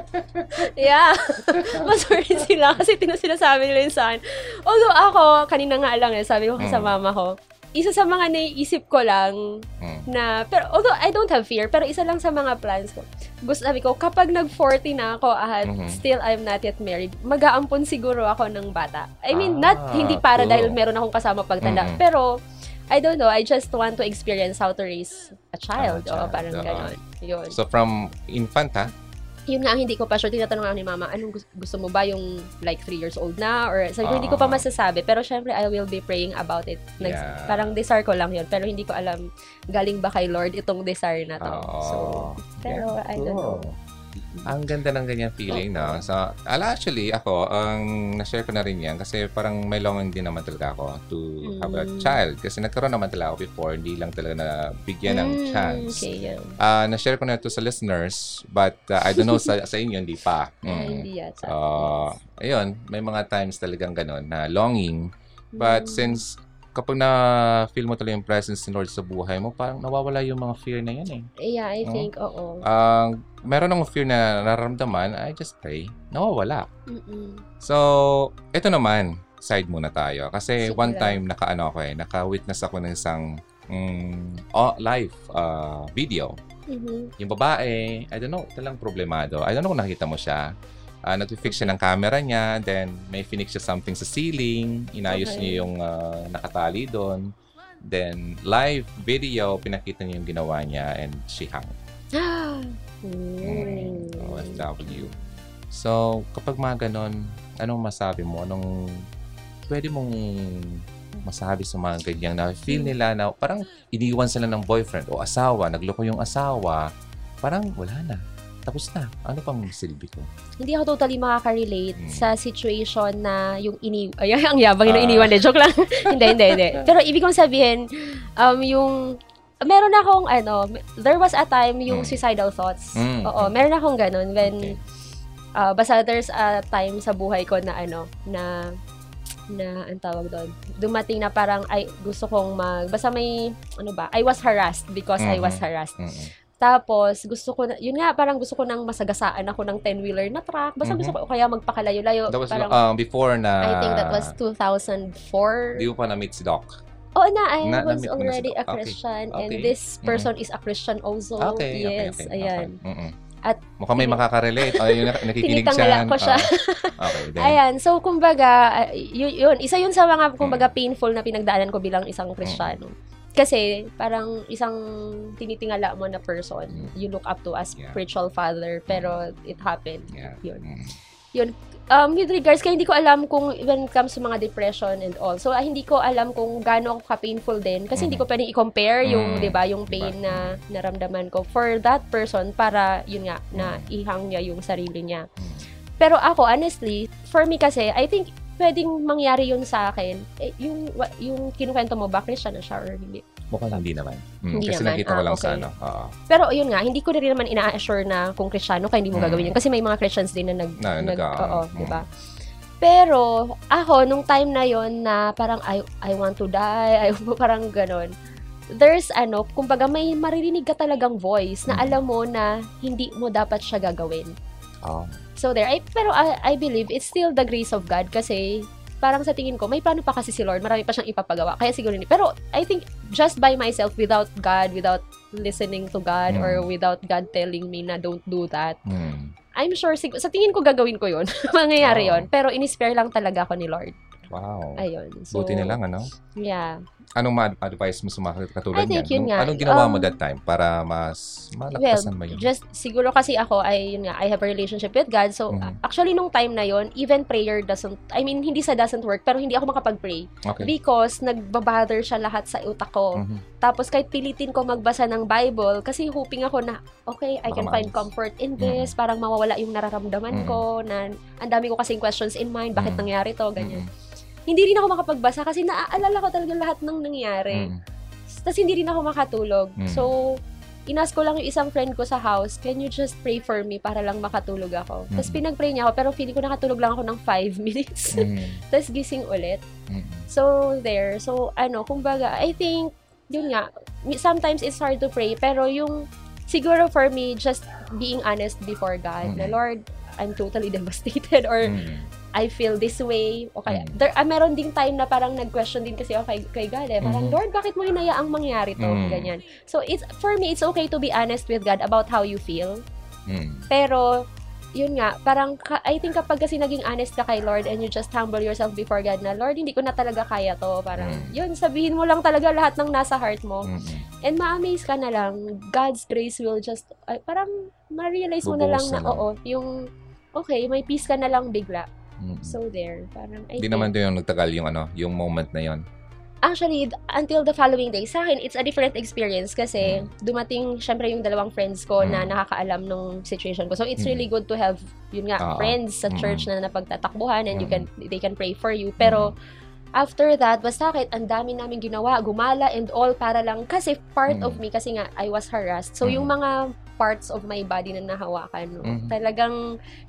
yeah. Mas worried sila kasi tino sinasabi nila yun sa akin. Although ako, kanina nga lang eh, sabi ko sa Mm. mama ko, isa sa mga naiisip ko lang Mm. Na, pero although I don't have fear, pero isa lang sa mga plans ko, gusto sabi ko, kapag nag-40 na ako at Mhm. still I'm not yet married, mag-aampon siguro ako ng bata. I mean, not Ah, hindi para cool. dahil meron akong kasama pagtanda, Mhm. pero I don't know, I just want to experience how to raise a child. Ah, o child, parang oo. ganon. Yun. So from infant ha? Yun nga ang hindi ko pa sure. Tinatanong ako ni mama, anong gusto, gusto mo ba yung like 3 years old na? Or sabi ko, hindi ko pa Ah. masasabi. Pero syempre, I will be praying about it. Nag, Yeah. Parang desire ko lang yun. Pero hindi ko alam galing ba kay Lord itong desire na to. Oo. So, pero I don't know. Ang ganda ng ganyan feeling, no? So, ala, actually, ako, ang na-share ko na rin yan kasi parang may longing din naman talaga ako to have a Mm. child. Kasi nagkaroon naman talaga ako before, hindi lang talaga na bigyan ng Mm, chance. Okay, yan. Ah, na-share ko na ito sa listeners, but uh, I don't know sa, sa inyo, hindi pa. Mm. hindi yata. So, ayun, may mga times talagang ganun na longing. But Mm. since kapag na-feel mo talaga yung presence ni Lord sa buhay mo, parang nawawala yung mga fear na yan eh. Yeah, I Oh. think, oo. Ang meron akong fear na nararamdaman, I just pray, nawawala. Mm-mm. So, ito naman, side muna tayo. Kasi Sige one lang. time, naka-ano ako eh, naka-witness ako ng isang mm, oh, live uh, video. Mhm. Yung babae, I don't know, ito lang problemado. I don't know kung nakita mo siya. Uh, nag-fix siya ng camera niya, then may finix siya something sa ceiling, inayos Okay. niya yung uh, nakatali doon. Then, live video, pinakita niya yung ginawa niya and she hung. Mm, Mm. OFW. So, kapag mga ganon, anong masabi mo? Anong pwede mong masabi sa mga ganyang na feel nila na parang iniwan sila ng boyfriend o asawa, nagloko yung asawa, parang wala na. Tapos na. Ano pang silbi ko? Hindi ako totally makaka-relate Mm. sa situation na yung ini... Ay, ang yabang yung Ah. iniwan. Eh. Joke lang. hindi, hindi, hindi. Pero ibig kong sabihin, um, yung... Meron akong, ano, there was a time yung Mm. suicidal thoughts. Mm. Oo, meron akong ganun. When, Okay. ah, basta there's a time sa buhay ko na, ano, na, na, ang tawag doon, dumating na parang, ay, gusto kong mag, basta may, ano ba, I was harassed because I was Mhm. harassed. Mm-mm. Tapos, gusto ko na, yun nga, parang gusto ko nang masagasaan ako ng 10-wheeler na truck. Basta Mhm. gusto ko kaya magpakalayo-layo. That was parang, um, before na... I think that was 2004. Di mo pa na-meet si Doc. Oo na, I Na- was na already si a Doc. Okay. Christian. And Okay. this person is a Christian also. Okay, okay, yes, okay. ayan. Okay. At Mukhang may makaka-relate. Yung nak- nakikinig siya. ko siya. Ah, okay, then. Ayan, so kumbaga, uh, y- yun, isa yun sa mga kumbaga Mm. painful na pinagdaanan ko bilang isang Kristiyano. Kasi parang isang tinitingala mo na person, Mm. you look up to as Yeah. spiritual father, pero it happened. Yeah. Yun. Mm. Um, with regards, kaya hindi ko alam kung when it comes to mga depression and all. So, ah, hindi ko alam kung gaano ka-painful din. Kasi hindi ko pwedeng i-compare yung, Mm. di ba, yung pain Diba? na naramdaman ko for that person para, yun nga, na Mm. ihang niya yung sarili niya. Mm. Pero ako, honestly, for me kasi, I think pwedeng mangyari yun sa akin. Eh, yung, yung kinukwento mo ba, Christian na siya or hindi? Mukhang hindi naman. Mm, Hindi kasi naman. nakita ko Ah, lang sa okay. ano. Oo. Pero yun nga, hindi ko na rin naman ina-assure na kung Kristiyano ka, hindi mo Mm. gagawin yun. Kasi may mga Christians din na nag... Na, nag nag- oo, mm. di ba? Pero, ako, nung time na yon na parang, I, I want to die, I, parang ganon. There's, ano, kumbaga may maririnig ka talagang voice na Mm. alam mo na hindi mo dapat siya gagawin. Oh. So there, I, pero I, I believe it's still the grace of God kasi parang sa tingin ko, may plano pa kasi si Lord, marami pa siyang ipapagawa. Kaya siguro hindi. Pero I think just by myself, without God, without listening to God, Mm. or without God telling me na don't do that, Mm. I'm sure, sig- sa tingin ko gagawin ko yun. Mangyayari Oh. yun. Pero in-spare lang talaga ako ni Lord. Wow. Ayun. So, Buti na lang, ano? Yeah. Anong ma-advise mo sa mga katulad I think niyan? yun Nung- nga, Anong ginawa mo um, that time para mas Well, malakpasan mo yun? just siguro kasi ako ay yun nga, I have a relationship with God. So Mhm. actually nung time na yon, even prayer doesn't I mean hindi sa doesn't work pero hindi ako makapag-pray okay. because nagbabother siya lahat sa utak ko. Mhm. Tapos kahit pilitin ko magbasa ng Bible kasi hoping ako na okay, I can find comfort in this, parang mawawala yung nararamdaman Mhm. ko na ang dami ko kasing questions in mind, bakit Mhm. nangyari to, ganyan. Mm-mm. Hindi rin ako makapagbasa kasi naaalala ko talaga lahat ng nangyari. Mm. Tapos hindi rin ako makatulog. Mm. So, inas ko lang yung isang friend ko sa house, can you just pray for me para lang makatulog ako? Tapos Mm. pinag-pray niya ako, pero feeling ko nakatulog lang ako ng 5 minutes. Mm. Tapos gising ulit. Mm. So, there. So, ano, kumbaga, I think, yun nga, sometimes it's hard to pray, pero yung, siguro for me, just being honest before God, na Mm. Lord, I'm totally devastated, or Mm. I feel this way. O kaya, Mm. there, ah, meron ding time na parang nag-question din kasi ako kay, kay God eh. Parang, Mhm. Lord, bakit mo hinayaang mangyari to? Mm. Ganyan. So, it's, for me, it's okay to be honest with God about how you feel. Mm. Pero, yun nga, parang, I think kapag kasi naging honest ka kay Lord and you just humble yourself before God na, Lord, hindi ko na talaga kaya to. Parang, Mm. yun, sabihin mo lang talaga lahat ng nasa heart mo. Mm-mm. And ma-amaze ka na lang, God's grace will just, ay, parang ma-realize mo na lang na, na lang. oo, yung, okay, may peace ka na lang bigla. Mm-mm. So there, parang, I Hindi naman doon yung nagtagal yung ano, yung moment na yon. Actually, until the following day, sa akin, it's a different experience kasi Mm. dumating, syempre, yung dalawang friends ko na Mm. nakakaalam ng situation ko. So, it's Mm. really good to have, yun nga, Oo. friends sa Mm. church na napagtatakbuhan and you Mm. can, they can pray for you. Pero, after that, basta kahit ang dami namin ginawa, gumala and all para lang, kasi part Mm. of me, kasi nga, I was harassed. So, Mm. yung mga parts of my body na nahawakan, no, Mm. talagang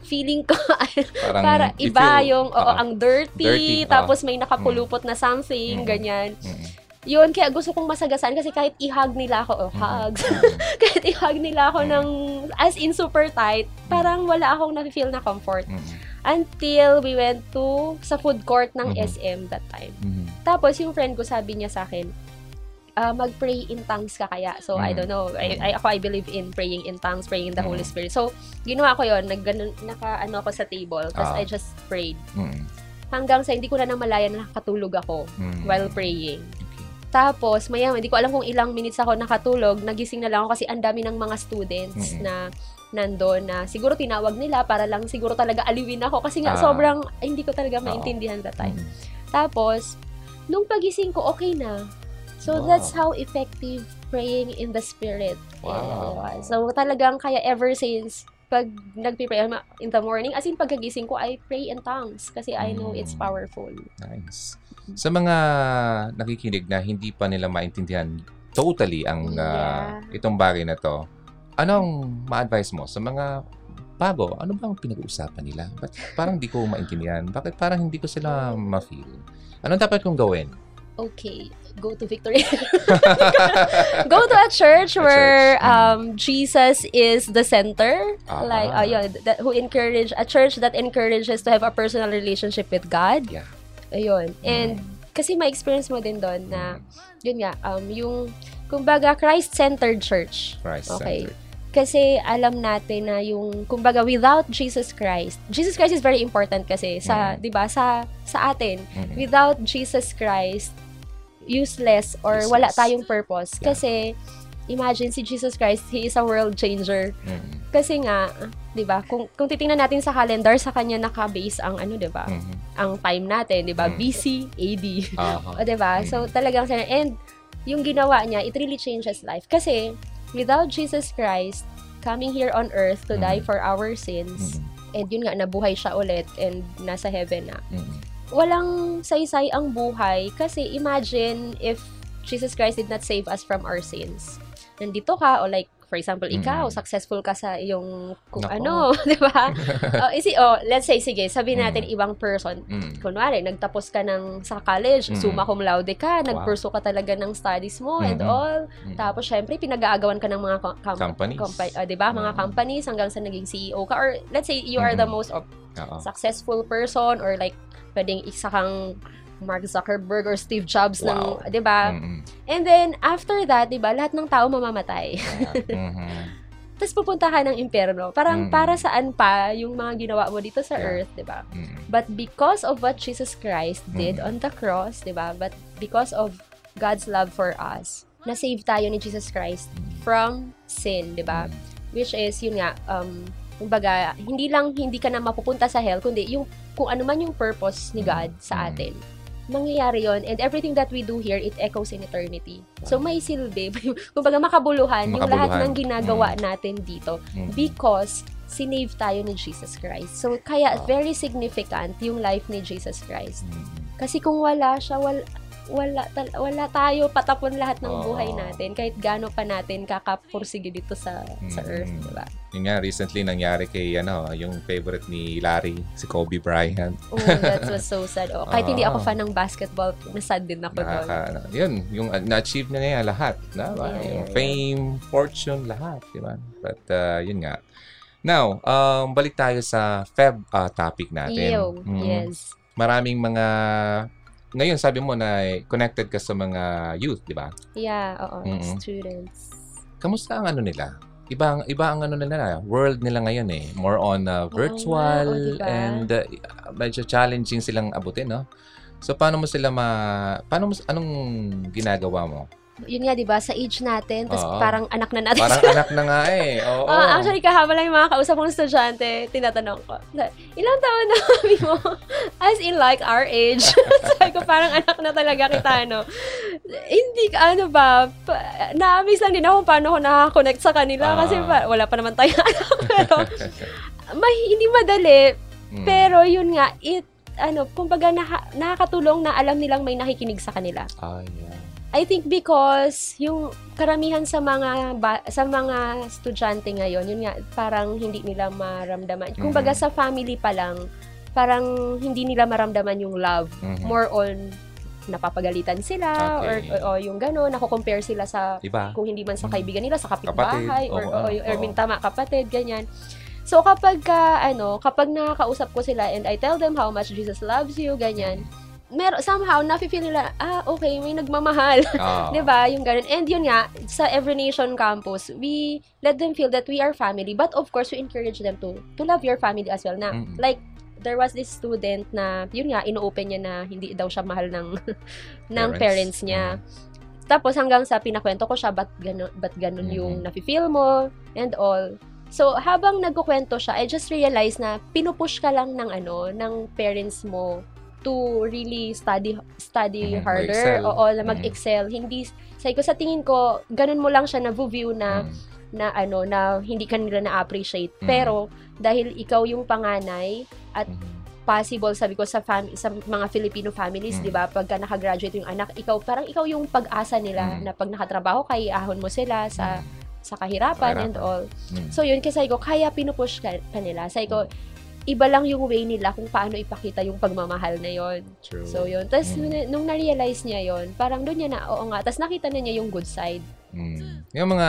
feeling ko, Parang para iba feel- yung, oo, Oo. ang dirty, Dirty, oo. tapos may nakapulupot na something, Mm. ganyan. Mm-mm. Yun, kaya gusto kong masagasaan kasi kahit i-hug nila ako, oh, Mm-mm. hugs, Mm-mm. kahit i-hug nila ako Mm. ng, as in super tight, parang wala akong na-feel na comfort. Mm-mm. Until we went to, sa food court ng Mhm. SM that time. Mm-mm. Tapos yung friend ko sabi niya sa akin, ah, mag-pray in tongues ka kaya. So, I Mm. don't know. I, I, ako, I believe in praying in tongues, praying in the Holy Mm. Spirit. So, ginawa ko yon nag, naka, ano ako sa table, tapos Ah. I just prayed. Mm-mm. Hanggang sa hindi ko na namalaya na nakatulog ako Mm. while praying. Tapos, maya, hindi ko alam kung ilang minutes ako nakatulog. Nagising na lang ako kasi ang dami ng mga students Mm-mm. na nandoon na siguro tinawag nila para lang siguro talaga aliwin ako kasi nga Ah. sobrang ay, hindi ko talaga maintindihan that time. Mm. Tapos, nung pagising ko, okay na. So, Wow. that's how effective praying in the spirit Wow. is. So, talagang kaya ever since pag nagpipray ma- in the morning, as in pagkagising ko, I pray in tongues kasi I know it's Mm. powerful. Nice. Sa mga nakikinig na hindi pa nila maintindihan totally ang ah, Yeah. itong bagay na to, anong ma-advise mo sa mga bago? Ano bang pinag-uusapan nila? Ba't parang di ko maintindihan? Bakit parang hindi ko sila ma-feel? Anong dapat kong gawin? Okay, go to Victory. go to a church A where church, mm. um Jesus is the center. Ah. Like uh, yun, that who encourage a church that encourages to have a personal relationship with God. Yeah. Ayun. And kasi may experience mo din doon na yun nga um yung kumbaga Christ-centered church. Christ Okay. Kasi alam natin na yung kumbaga without Jesus Christ. Jesus Christ is very important kasi sa Mm. 'di ba sa sa atin Mm-mm. without Jesus Christ, useless or wala Useless. tayong purpose. Yeah. Kasi, imagine si Jesus Christ, He is a world changer. Mm-mm. Kasi nga, di ba, kung, kung titingnan natin sa calendar, sa kanya naka-base ang ano, di ba, Mhm. ang time natin, di ba, Mm. BC, AD. O, di ba? Mm. So, talagang, sana- and yung ginawa niya, it really changes life. Kasi, without Jesus Christ coming here on earth to Mm. die for our sins, Mm-mm. and yun nga, nabuhay siya ulit and nasa heaven na, Mm-mm. Walang saysay ang buhay kasi imagine if Jesus Christ did not save us from our sins. Nandito ka o like for example ikaw Mm. successful ka sa iyong kung Nako. ano, 'di ba? oh, isi oh, let's say sige, sabihin natin Mm. ibang person. Mm. Kunwari, nagtapos ka ng sa college, Mm. summa cum laude ka, nagpursue ka talaga ng studies mo and Mhm. all. Mm. Tapos syempre pinag-aagawan ka ng mga com- com- Companies. compa- ah, 'di ba? Mga Mm. companies hanggang sa naging CEO ka or let's say you are the Mhm. most of Oo. successful person or like pwedeng isa kang Mark Zuckerberg or Steve Jobs Wow. ng, 'di ba? And then after that, 'di ba, lahat ng tao mamamatay. Mhm. Tapos pupunta ka ng impyerno. Parang Mm. para saan pa yung mga ginawa mo dito sa Yeah. earth, 'di ba? Mm. But because of what Jesus Christ did Mm. on the cross, 'di ba? But because of God's love for us, na-save tayo ni Jesus Christ from sin, 'di ba? Mm. Which is yun nga um kumbaga, hindi lang hindi ka na mapupunta sa hell, kundi yung kung ano man yung purpose ni God sa Mm. atin. Mangyayari yon and everything that we do here, it echoes in eternity. So may silbi, kumbaga makabuluhan, yung lahat Makabuluhan. ng ginagawa natin dito Mm. because sinave tayo ni Jesus Christ. So kaya Wow. very significant yung life ni Jesus Christ. Mm. Kasi kung wala siya, wala, wala, tal- wala tayo patapon lahat ng Oo. buhay natin kahit gaano pa natin kakapursige dito sa sa Mm. earth, di ba? Yun nga, recently nangyari kay, ano, yung favorite ni Larry, si Kobe Bryant. Oh, that was so sad. Oh, kahit hindi ako fan ng basketball, nasad din ako doon. Nakaka, ano, yun, yung uh, na-achieve na niya lahat. Na, Yeah, yung yeah, fame, fortune, lahat. Di ba? But, uh, yun nga. Now, um, balik tayo sa Feb ah, topic natin. Ew, Mm. yes. Maraming mga... Ngayon, sabi mo na connected ka sa mga youth, di ba? Yeah, oo, Mm-mm. students. Kamusta ang ano nila? Iba, ang- iba ang ano nila, world nila ngayon eh. More on uh, virtual nga, o, diba? and uh, medyo challenging silang abutin, no? So, paano mo sila ma... Paano mo, anong ginagawa mo? Yun nga, di ba, sa age natin, tapos Oo. parang anak na natin. Parang anak na nga eh. Oo. Ah, actually, kahapon lang yung mga kausap kong estudyante, tinatanong ko, ilang taon na kami mo? As in, like, our age. Sabi ko, parang anak na talaga kita, no? Hindi, ano ba, pa, na-amaze lang din ako kung paano ko nakaka-connect sa kanila Ah. kasi pa, wala pa naman tayo anak. Pero, may, hindi madali, Mm. pero yun nga, it, ano, kumbaga naka, nakakatulong na alam nilang may nakikinig sa kanila. Ah, yeah. I think because yung karamihan sa mga ba- sa mga estudyante ngayon, yun nga parang hindi nila maramdaman. Kumbaga Mhm. sa family pa lang, parang hindi nila maramdaman yung love. Mhm. More on napapagalitan sila Okay. or, or, yung gano'n, nako-compare sila sa Iba. kung hindi man sa Mhm. kaibigan nila, sa kapitbahay Kapatid, or, oo, or, or, oo. tama, kapatid, ganyan. So kapag ka, ano, kapag nakakausap ko sila and I tell them how much Jesus loves you, ganyan, mer somehow nafe-feel nila, ah, okay, may nagmamahal. Ah. 'Di ba? Yung ganun. And yun nga, sa Every Nation campus, we let them feel that we are family. But of course, we encourage them to to love your family as well. Na, Mm-mm. like, there was this student na, yun nga, ino-open niya na hindi daw siya mahal ng, ng Parents. parents, niya. Tapos hanggang sa pinakwento ko siya, ba't ganun, ba't ganun yung Mhm. nafe-feel mo and all. So, habang nagkukwento siya, I just realized na pinupush ka lang ng ano, ng parents mo to really study study Mhm, harder. Oo, na Mhm. mag-excel. Hindi, sa ko sa tingin ko, ganun mo lang siya na-view na, Mm. na ano, na hindi ka nila na-appreciate. Mhm. Pero, dahil ikaw yung panganay, at Mhm. possible sabi ko sa fam- sa mga Filipino families, Mm. 'di ba? Pagka nakagraduate yung anak, ikaw parang ikaw yung pag-asa nila Mm. na pag nakatrabaho ka, iahon mo sila sa sa kahirapan and all. Mm. So yun kasi ko kaya pinupush ka, kanila. Sa ko iba lang yung way nila kung paano ipakita yung pagmamahal na yon. So yun. Tapos Mm. nung na-realize niya yon, parang doon niya na oo nga. Tapos nakita na niya yung good side. Mm. Yung mga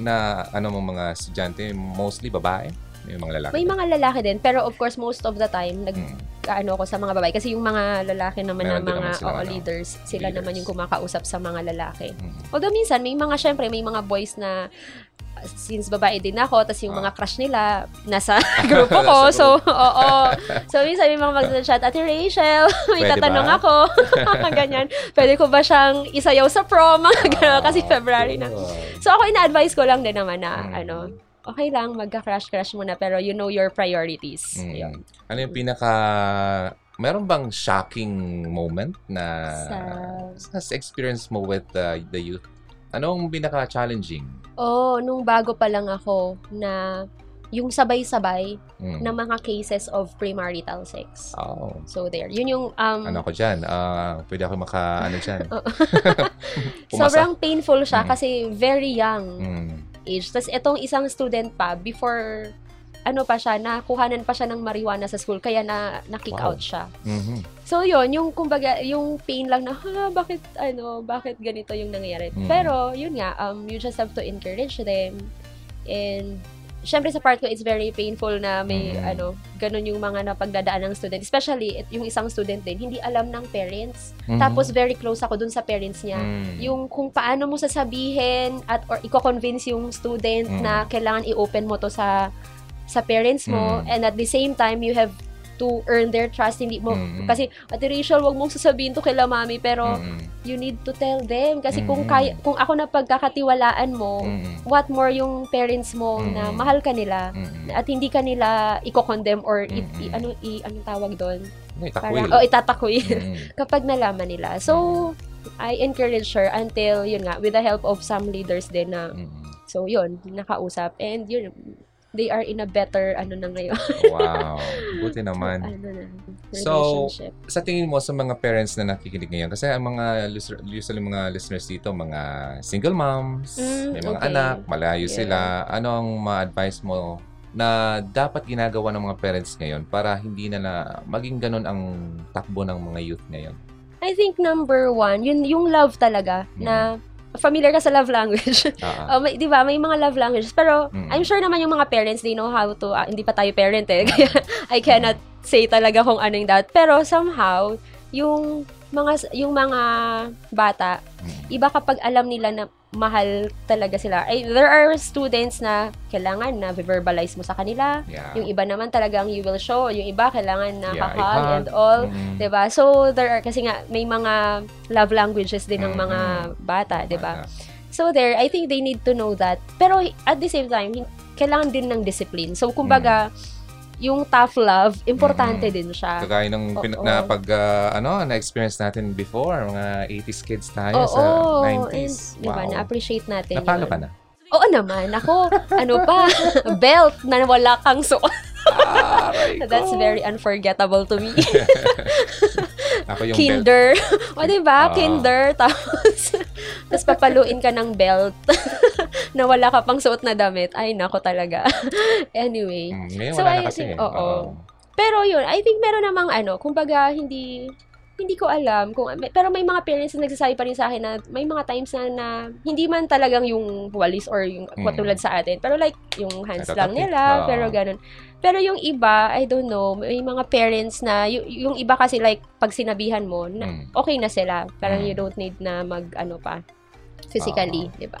na ano mo mga estudyante, mostly babae, may mga lalaki. May mga lalaki din, pero of course most of the time nag Mm. ano ako sa mga babae kasi yung mga lalaki naman Meron na mga oo, ano, leaders, sila leaders. naman yung kumakausap sa mga lalaki. Mm. Although minsan may mga syempre may mga boys na since babae din ako, tas yung Ah. mga crush nila nasa grupo ko. Nasa so, oo. So, minsan may mga mag-chat, Ate Rachel, may Pwede tatanong ba?" ako. Ganyan. Pwede ko ba siyang isayaw sa prom? Mga kasi Ah, February na. So, ako ina-advise ko lang din naman na, Mm. ano, okay lang, magka-crush-crush muna, pero you know your priorities. Mm. Yun. Ano yung pinaka Meron bang shocking moment na Sa- sa experience mo with uh, the youth? Anong pinaka-challenging? Oh, nung bago pa lang ako na yung sabay-sabay Mm. na mga cases of premarital sex. Oh. So there. Yun yung um Ano ko dyan? Ah, pwede ako maka, ano. Pumasa. sobrang painful siya Mm. kasi very young Mm. Age. Tapos itong isang student pa before ano pa siya, nakuhanan pa siya ng marijuana sa school kaya na na-kick Wow. out siya. Mhm. So yun, yung kumbaga, yung pain lang na, ha, bakit, ano, bakit ganito yung nangyayari. Mm. Pero, yun nga, um, you just have to encourage them. And, syempre sa part ko, it's very painful na may, Mm. ano, ganun yung mga napagdadaan ng student. Especially, it- yung isang student din, hindi alam ng parents. Mhm. Tapos, very close ako dun sa parents niya. Mm. Yung kung paano mo sasabihin at or i-convince yung student Mm. na kailangan i-open mo to sa sa parents mo Mm. and at the same time you have to earn their trust hindi mo Mm. kasi Ate Rachel wag mong sasabihin to kila mami pero Mm-mm. you need to tell them kasi kung Mm. kaya kung ako na pagkakatiwalaan mo Mm-mm. what more yung parents mo na Mm. mahal ka nila Mm-mm. at hindi ka nila i-condemn or i, Mm-mm. i- ano i, anong tawag doon Ay, parang oh itatakoy Mm. kapag nalaman nila. So, I encourage her until, yun nga, with the help of some leaders din na, Mm. so yun, nakausap. And yun, they are in a better, ano na ngayon, Wow. Buti naman. ano na, So, sa tingin mo sa mga parents na nakikinig ngayon, kasi ang mga usually mga listeners dito, mga single moms, Mm, may mga okay. anak, malayo Yeah. sila, ano ang ma-advise mo na dapat ginagawa ng mga parents ngayon para hindi na, na maging ganun ang takbo ng mga youth ngayon? I think number one, yun, yung love talaga, Mm. na familiar ka sa love language. Ah, ah. Uh, may, 'di ba? May mga love languages pero Mm. I'm sure naman yung mga parents they know how to ah, hindi pa tayo parent eh. Kaya I cannot say talaga kung anong that. Pero somehow yung mga yung mga bata Mm. iba kapag alam nila na mahal talaga sila. Ay, there are students na kailangan na verbalize mo sa kanila. Yeah. Yung iba naman talagang you will show. Yung iba kailangan na Yeah, hug and all. Mm. 'di ba? So there are kasi nga may mga love languages din ng mga Mm-mm. bata, ba? Bata. So there, I think they need to know that. Pero at the same time, kailangan din ng discipline. So kumbaga, yung tough love, importante Mm. din siya. Kagaya nung pin- Oo. na pag ah, ano na-experience natin before, mga 80s kids tayo Oo, sa and, 90s. di ba, Wow. na-appreciate natin Napalo yun. ka na? Oo naman. Ako, ano pa, belt na wala kang suot. Ko. That's very unforgettable to me. Ako yung belt. Kinder. o, di ba? Ah. Kinder. Tapos, tapos papaluin ka ng belt na wala ka pang suot na damit. Ay, nako talaga. anyway. Mm, ngayon So, wala I na kasi. think- eh. oo. Pero yun, I think meron namang ano, kumbaga hindi hindi ko alam kung pero may mga parents na nagsasabi pa rin sa akin na may mga times na, na hindi man talagang yung walis or yung Mm. katulad sa atin pero like yung hands Natatakip. lang nila Oo. pero ganun pero yung iba I don't know may mga parents na y- yung iba kasi like pag sinabihan mo na, Mm. okay na sila parang Mm. you don't need na mag ano pa physically Oo. di ba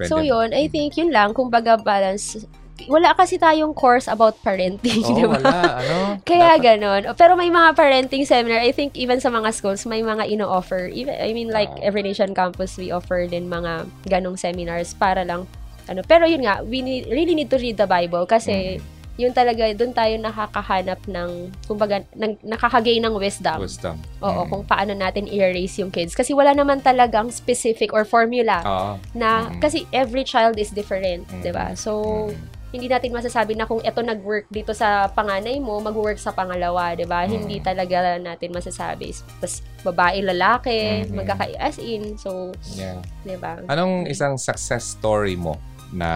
Pwede. So yun, I think yun lang, kumbaga balance. Wala kasi tayong course about parenting, Oo, di ba? wala. Ano? Kaya Dapat- ganon. Pero may mga parenting seminar, I think even sa mga schools, may mga ino-offer. Even, I mean like Ah. Every Nation Campus, we offer din mga ganong seminars para lang, ano. Pero yun nga, we need, really need to read the Bible kasi Mm. Yun talaga, doon tayo nakakahanap ng, kumbaga, nag, nakakagain ng wisdom. Wisdom. Oo, Mm. kung paano natin i-raise yung kids. Kasi wala naman talagang specific or formula Oo. na Mm. kasi every child is different, Mm. 'di ba? So Mm. hindi natin masasabi na kung ito nag-work dito sa panganay mo, mag-work sa pangalawa, 'di ba? Mm. Hindi talaga natin masasabi. Tapos babae, lalaki, Mhm. magkaka as in. So, Yeah. 'di ba? Anong isang success story mo na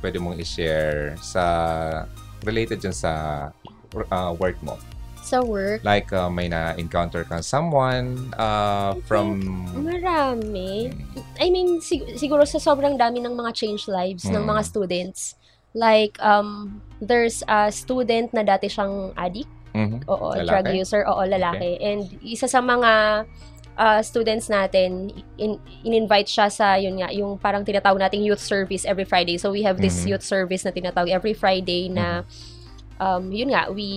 pwede mong i-share sa related dyan sa uh, work mo? Sa work, Like, uh, may na-encounter kang someone uh, from... marami. I mean, sig- siguro sa sobrang dami ng mga change lives ng Mm. mga students. Like, um, there's a student na dati siyang addict. mhm. Oo, Lalaki? drug user, oo, lalaki. And isa sa mga uh, students natin, in, in-invite siya sa, yun nga, yung parang tinatawag nating youth service every Friday. So, we have this Mhm. youth service na tinatawag every Friday na, um, yun nga, we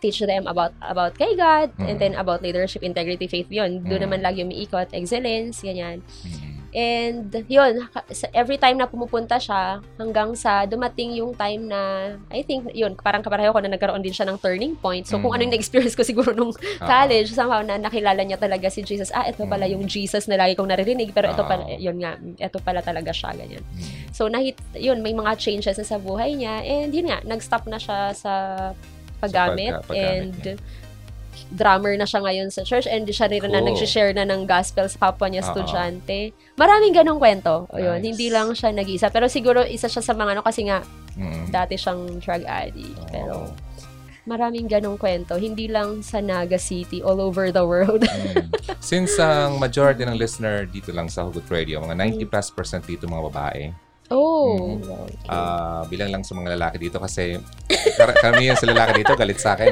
teach them about about kay God, Mhm. and then about leadership, integrity, faith, yun. Doon Mhm. naman lagi umiikot, excellence, ganyan. Mhm. And yun, every time na pumupunta siya, hanggang sa dumating yung time na, I think, yun, parang kapareho ko na nagkaroon din siya ng turning point. So, kung Mm. ano yung na-experience ko siguro nung Ah, college, somehow na nakilala niya talaga si Jesus. Ah, ito pala Mm. yung Jesus na lagi kong naririnig, pero ito pala, yun nga, ito pala talaga siya, ganyan. mhm. So, nahit, yun, may mga changes na sa buhay niya, and yun nga, nag-stop na siya sa paggamit, Sa pagga- paggamit and niya. Drummer na siya ngayon sa church and siya rin na Cool. nag-share na ng gospel sa kapwa niya estudyante. Maraming ganong kwento. O yun, Nice. hindi lang siya nag-isa. Pero siguro isa siya sa mga ano kasi nga Mhm. dati siyang drug addict. Oo. Pero maraming ganong kwento. Hindi lang sa Naga City, all over the world. Mm. Since ang majority ng listener dito lang sa Hugot Radio, mga 90 plus percent dito mga babae, oh. Okay. Ah, bilang lang sa mga lalaki dito kasi kar- karamihan sa lalaki dito galit sa akin.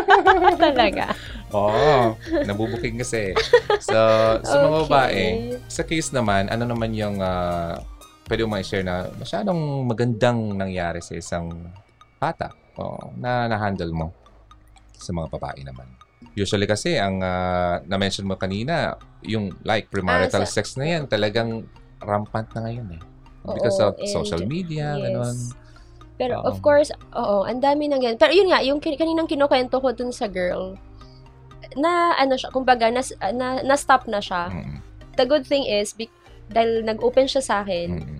talaga. Oo, nabubukig kasi. So, sa mga Okay. babae, sa case naman, ano naman yung ah, pwede mo i-share na masyadong magandang nangyari sa isang bata oo, na na-handle mo sa mga babae naman? Usually kasi, ang ah, na-mention mo kanina, yung like premarital Ah, sa- sex na yan, talagang rampant na ngayon eh. Because Oo, of social media, yes. ganun. Pero Oo. of course, oo, ang dami ng ganun. Pero yun nga, yung kaninang kinukwento ko dun sa girl, na ano siya, kumbaga, na, na, na-stop na siya. Mm, The good thing is, be- dahil nag-open siya sa akin, mm,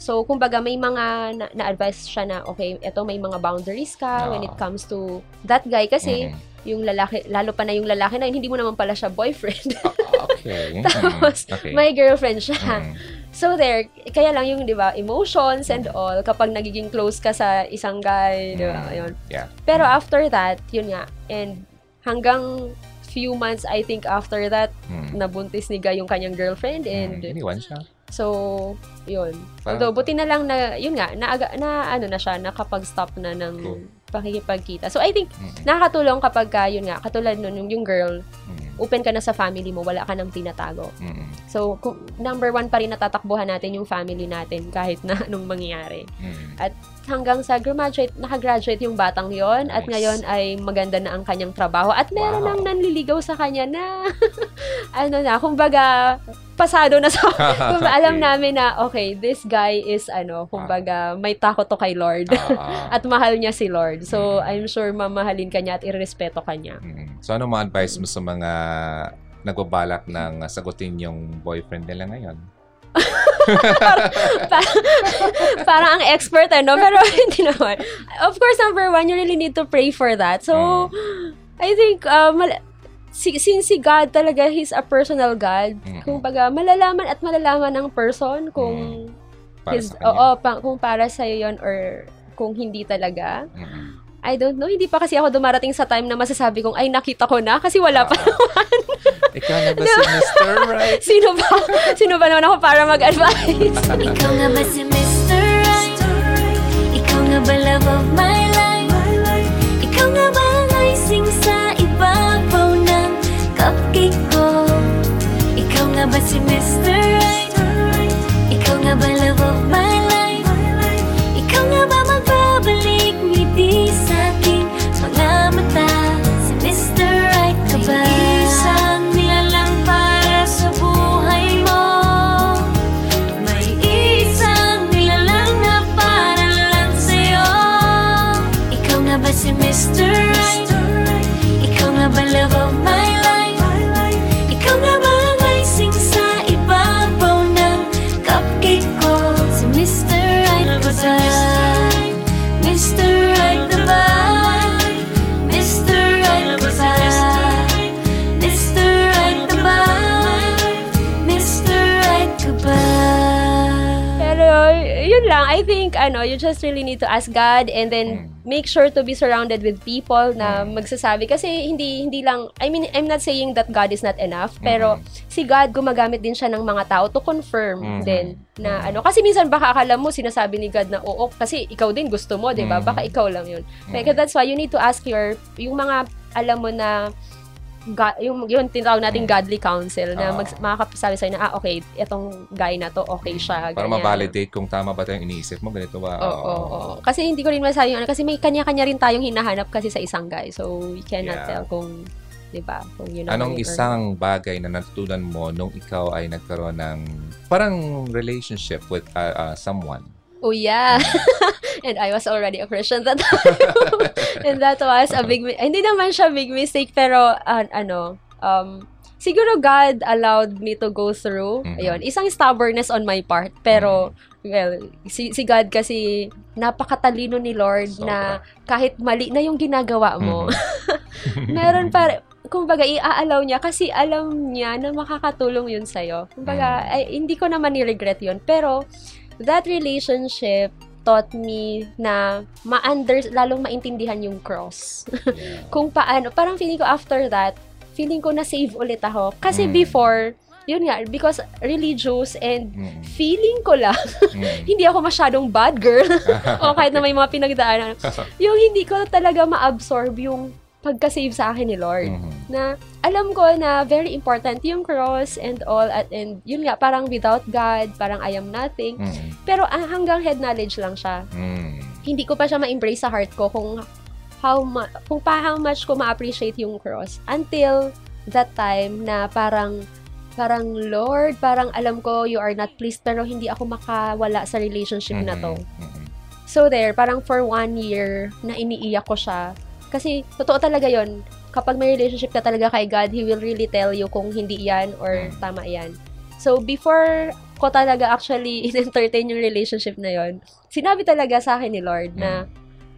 so kumbaga may mga na- na-advise siya na, okay, eto may mga boundaries ka when it comes to that guy. Kasi mm. yung lalaki, lalo pa na yung lalaki na yun, hindi mo naman pala siya boyfriend. Ah, okay. Tapos, okay. may girlfriend siya. Mm, So there, kaya lang yung, di ba, emotions and all, kapag nagiging close ka sa isang guy, di ba, mm. yun. Yeah. Pero after that, yun nga, and hanggang few months, I think after that, Mm. nabuntis ni Guy yung kanyang girlfriend Mm, and iniwan siya. So, yun. Parang- Although, buti na lang na, yun nga, na, na ano na siya, nakapag-stop na ng Cool. Pakikipagkita. So, I think, Mm-mm. nakakatulong kapag, ka, yun nga, katulad nun, yung, yung girl, Mm-mm. open ka na sa family mo, wala ka nang tinatago. Mm-mm. So, kung, number one pa rin natatakbuhan natin yung family natin kahit na anong mangyayari. Mm-mm. Hanggang sa graduate, nakagraduate yung batang yon at Nice. ngayon ay maganda na ang kanyang trabaho at meron Wow. nang nanliligaw sa kanya na ano na, kumbaga pasado na sa kumbaga, alam Okay. namin na okay, this guy is ano, kumbaga may takot to kay Lord. Ah. at mahal niya si Lord. So, Mm. I'm sure mamahalin ka niya at irespeto ka niya. Mm. So ano mga advice mo sa mga nagbabalak ng sagutin yung boyfriend nila ngayon? Parang ang expert, ano? Pero hindi naman. Of course, number one, you really need to pray for that. So, I think, uh, mal- si, since si God talaga, He's a personal God, Mm. kung baga, malalaman at malalaman ng person kung, Para his, sa kanya? oo, pa- kung para sa'yo yun or kung hindi talaga. Mm-mm. I don't know. Hindi pa kasi ako dumarating sa time na masasabi kong, ay, nakita ko na. Kasi wala pa. Ikaw na ba si Mr. Right? Sino ba? Sino ba naman ako para mag-advise? Ikaw nga ba si Mr. Right? Ikaw nga ba love of my life? Ikaw nga ba ang icing sa ibabaw ng cupcake ko? Ikaw nga ba si Mr. Right? Ikaw nga ba love of ano, you just really need to ask God and then Mm. make sure to be surrounded with people na magsasabi. Kasi hindi, hindi lang, I mean, I'm not saying that God is not enough, pero si God, gumagamit din siya ng mga tao to confirm Mhm. din na ano. Kasi minsan baka akala mo, sinasabi ni God na oo, kasi ikaw din gusto mo, di ba? Mhm. Baka ikaw lang yun. Mm. Kaya that's why you need to ask your, yung mga, alam mo na, God, yung, yung tinatawag nating Mm. godly counsel na mag, makakasabi sa'yo na, ah, okay, itong guy na to, okay siya. Para ganyan. ma-validate kung tama ba ito yung iniisip mo, ganito ba? Oo, oo, oo. Kasi hindi ko rin masabi ano, kasi may kanya-kanya rin tayong hinahanap kasi sa isang guy. So, you cannot Yeah. tell kung, di ba, kung yun Anong or- isang bagay na natutunan mo nung ikaw ay nagkaroon ng parang relationship with uh, uh, someone? Oh, yeah. And I was already a Christian that time. And that was a big, hindi naman siya big mistake, pero, uh, ano, um, siguro God allowed me to go through. Mhm. Ayun, isang stubbornness on my part, pero, well, si, si God kasi napakatalino ni Lord na kahit mali na yung ginagawa mo, meron pa kumbaga i-allow niya kasi alam niya na makakatulong yun sa'yo. Kumbaga, Mm. ay, hindi ko naman ni-regret yun. Pero, that relationship taught me na ma-under, lalong maintindihan yung cross. Yeah. Kung paano, parang feeling ko after that, feeling ko na save ulit ako. Kasi Mm. before, yun nga, because religious and Mm. feeling ko lang, Mm. hindi ako masyadong bad girl. o kahit na may mga pinagdaanan. yung hindi ko talaga ma-absorb yung pagka-save sa akin ni Lord. Mhm. Na alam ko na very important yung cross and all at and yun nga parang without God, parang I am nothing. Mm. Pero ah, hanggang head knowledge lang siya. Mm. Hindi ko pa siya ma-embrace sa heart ko kung how ma- kung pa how much ko ma-appreciate yung cross until that time na parang parang Lord, parang alam ko you are not pleased pero hindi ako makawala sa relationship na to. Mhm. So there, parang for one year na iniiyak ko siya. Kasi totoo talaga yon kapag may relationship ka talaga kay God, He will really tell you kung hindi yan or Mm. tama yan. So before ko talaga actually in-entertain yung relationship na yon sinabi talaga sa akin ni Lord na,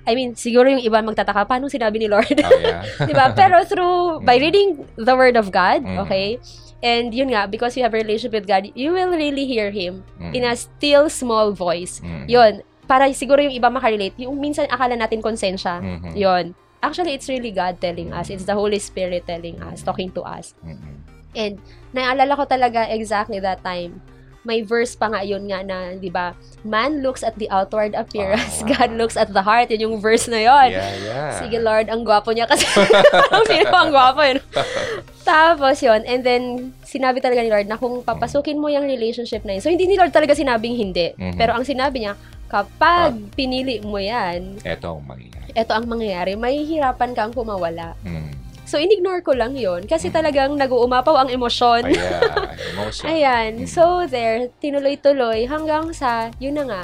I mean, siguro yung iba magtataka, paano sinabi ni Lord? Oh, yeah. diba? Pero through, by Mm. reading the Word of God, Mm. okay? And yun nga, because you have a relationship with God, you will really hear Him Mm. in a still small voice. Mm. Yun, para siguro yung iba makarelate, yung minsan akala natin konsensya, Mhm. yun. Actually, it's really God telling us. It's the Holy Spirit telling us, talking to us. Mhm. And naalala ko talaga exactly that time. May verse pa nga yun nga na, di ba, man looks at the outward appearance, Ah. God looks at the heart. Yun yung verse na yun. Yeah, yeah. Sige Lord, ang gwapo niya kasi. ang sino ang gwapo yun. Tapos yun, and then sinabi talaga ni Lord na kung papasukin mo yung relationship na yun. So hindi ni Lord talaga sinabing hindi. Mhm. Pero ang sinabi niya, kapag pinili mo yan, Eto ang mangyayari. eto ang mangyayari, mahihirapan kang kumawala. Mm. So inignore ko lang yun kasi talagang nag-uumapaw ang emosyon. Ayan. Emotion. Ayan. Mm. So there, tinuloy-tuloy hanggang sa, yun na nga,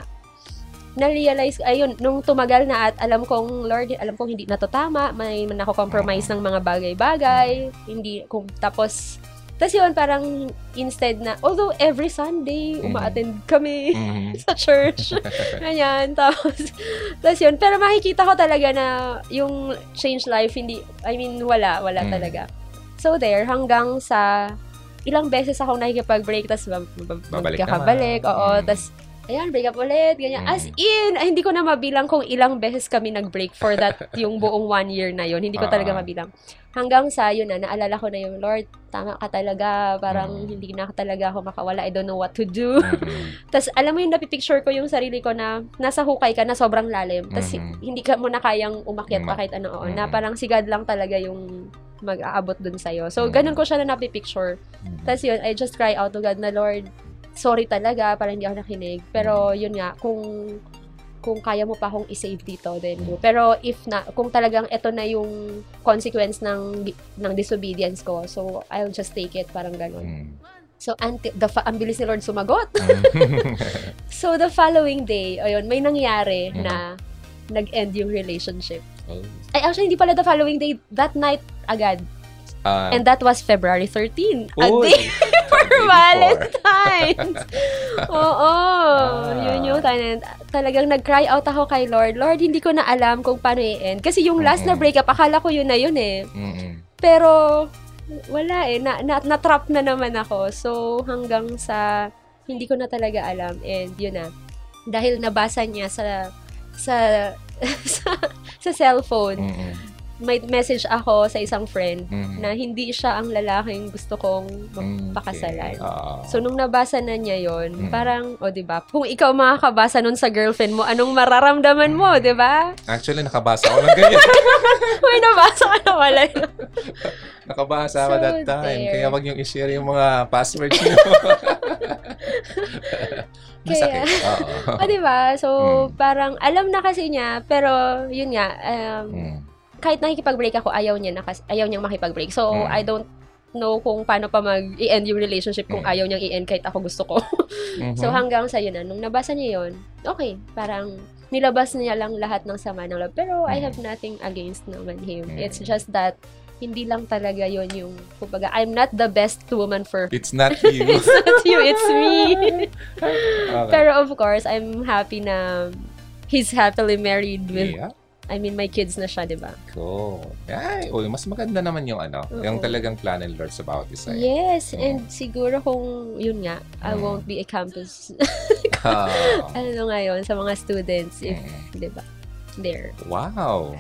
na-realize, ayun, nung tumagal na at alam kong, Lord, alam kong hindi na to tama, may nako-compromise ng mga bagay-bagay, hindi, kung, tapos, tapos yun, parang instead na, although every Sunday, Mhm. umaattend kami Mhm. sa church. Ganyan. Tapos, tapos yun. Pero makikita ko talaga na yung change life, hindi, I mean, wala. Wala Mm. talaga. So there, hanggang sa ilang beses ako nakikipag-break, tapos bab- Babalik magkakabalik. Oo, Mm. tapos, ayan, break up ulit, ganyan. Mm. As in, ay, hindi ko na mabilang kung ilang beses kami nag-break for that, yung buong one year na yun. Hindi ko talaga Ah. mabilang. Hanggang sa, yun na, naalala ko na yung, Lord, tama ka talaga. Parang Mm. hindi na talaga ako makawala. I don't know what to do. Mhm. Tapos, alam mo yung napipicture ko yung sarili ko na nasa hukay ka na sobrang lalim. Tapos, Mhm. hindi ka mo na kayang umakyat pa kahit ano. oo, Na parang si God lang talaga yung mag-aabot dun sa'yo. So, ganun ko siya na napipicture. Mhm. Tapos yun, I just cry out to God na, Lord, sorry talaga, parang hindi ako nakinig. Pero, yun nga, kung kung kaya mo pa akong i-save dito, then go. Pero if na, kung talagang ito na yung consequence ng ng disobedience ko, so I'll just take it, parang ganun. Mm. So, anti, the, fa- ang bilis ni Lord sumagot. Mm. So, the following day, ayun, may nangyari Mhm. na nag-end yung relationship. Oh. Ay, actually, hindi pala the following day. That night, agad. Ah, And that was February 13. A uy, day for. Valentine's. Oo. Ah. Yun yung time. Talagang nag-cry out ako kay Lord. Lord, hindi ko na alam kung paano i-end. Kasi yung last na Mhm. breakup, akala ko yun na yun eh. Mm-mm. Pero, wala eh. Na, na, na-trap na naman ako. So, hanggang sa, hindi ko na talaga alam. And yun na. Dahil nabasa niya sa, sa, sa, sa cellphone, Mm-mm. May message ako sa isang friend Mhm. na hindi siya ang lalaking gusto kong magpakasalan. Okay. Ah. So, nung nabasa na niya yon Mm. parang, o, di ba kung ikaw makakabasa nun sa girlfriend mo, anong mararamdaman mo, di ba Actually, nakabasa ako ng ganyan. May nabasa ka na wala. nakabasa ako So that time. there. Kaya wag niyong i-share yung mga passwords niyo. Masakit. Oo. o, di ba So, Mm. parang, alam na kasi niya, pero, yun nga, um, Mm. Kahit nakikipag-break ako, ayaw niya, na, kas- ayaw niyang makipag-break. So, Mm. I don't know kung paano pa mag-i-end yung relationship kung Mm. ayaw niyang i-end kahit ako gusto ko. Mhm. So hanggang sa yun na, nung nabasa niya yun, okay, parang nilabas niya lang lahat ng sama ng loob. Pero I Mhm. have nothing against naman him. Mhm. It's just that, hindi lang talaga yun yung, kumbaga, I'm not the best woman for It's not you. It's not you, it's me. Okay. Pero of course, I'm happy na he's happily married with, Yeah. I mean, my kids na siya, di ba? Cool. Ay, uy, mas maganda naman yung ano, Oo. yung talagang plan and Lord sa bawat isa. eh. Yes, Mm. and siguro kung, yun nga, I Mm. won't be a campus, Ah. ano ngayon, sa mga students, if, Mm. di ba, there. Wow.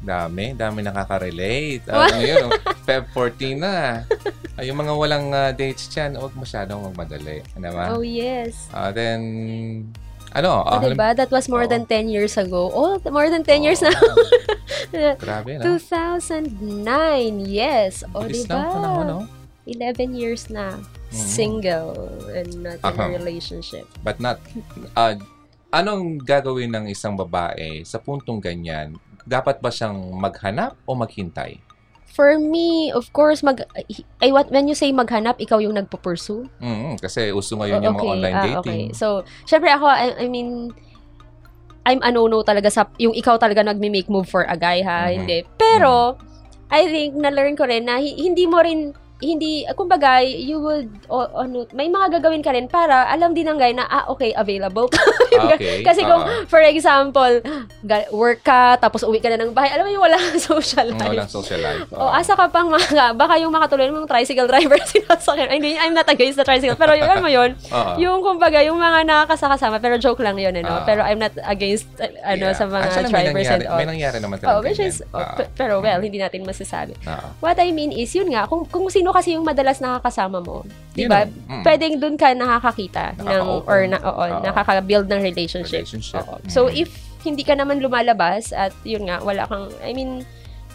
Dami, dami nakaka-relate. Ah, ngayon, oh, Feb 14 na. Ay, yung mga walang ah, dates dyan, huwag masyadong magmadali. Ano ba? Oh, yes. Ah, then, ano? Oh, ah, halim- diba? That was more Oo. than 10 years ago. Oh, more than 10 years na. Grabe, no? 2009, yes. O, Bilis diba? lang panahon, no? 11 years na. Mhm. Single and not in Aha. a relationship. But not, ah, anong gagawin ng isang babae sa puntong ganyan? Dapat ba siyang maghanap o maghintay? For me, of course, mag, ay, what, when you say maghanap, ikaw yung nagpo-pursue? Mm, kasi uso ngayon Oh, yung mga online ah, dating. Okay. So, syempre ako, I, I mean, I'm a no-no talaga sa, yung ikaw talaga nagme-make move for a guy, ha? Mhm. Hindi. Pero, I think, na-learn ko rin na hi- hindi mo rin, hindi, kumbaga, you would, o, ano, may mga gagawin ka rin para alam din ng guy na, ah, okay, available. Ah, okay. Kasi kung, Oo. for example, work ka, tapos uwi ka na ng bahay, alam mo yung wala kang social Mm, life. walang social life. O, asa ka pang mga, baka yung makatulad mong tricycle driver sinasakyan. I mean, I'm not against the tricycle, pero yun mo yun, Oo. yung kumbaga, yung mga nakakasakasama, pero joke lang yun, ano, Ah. pero I'm not against, uh, ano, Yeah. sa mga Actually, may drivers nangyari, and all. May nangyari naman Oh, talaga which ganyan. is, oh, Ah. pe- pero well, hindi natin masasabi. Ah. What I mean is, yun nga, kung, kung sino sino kasi yung madalas nakakasama mo. Di ba? ang- mm. Pwedeng dun ka nakakakita ng, or na, oo, Oo. nakaka-build ng relationship. Relationship. Oo. So, Mm. if hindi ka naman lumalabas at yun nga, wala kang, I mean,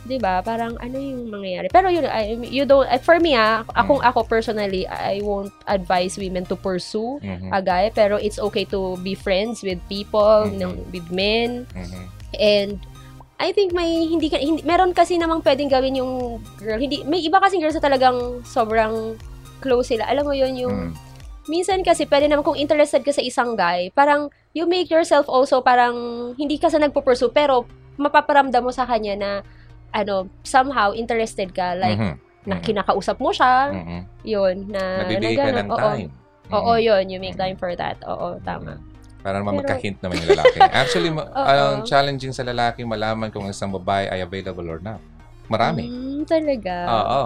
di ba, parang ano yung mangyayari. Pero yun, I, you don't, uh, for me ah, akong Mm. ako personally, I won't advise women to pursue Mhm. a guy, pero it's okay to be friends with people, Mhm. ng, with men, Mhm. And I think may hindi ka hindi, meron kasi namang pwedeng gawin yung girl. Hindi may iba kasing girls na talagang sobrang close sila. Alam mo yun yung Mm. minsan kasi pwede naman kung interested ka sa isang guy, parang you make yourself also parang hindi ka sa nagpo-pursue pero mapaparamdam mo sa kanya na ano, somehow interested ka like Mhm. na Mhm. kinakausap mo siya, Mhm. yun na Nagbibigay na ganun. ng Oo. time. Oo, yun, you make Mhm. time for that. Oo, tama. Para naman Pero- magka-hint naman yung lalaki. Actually, ma- ang challenging sa lalaki, malaman kung isang babae ay available or not. Marami. Mm, talaga. Oo.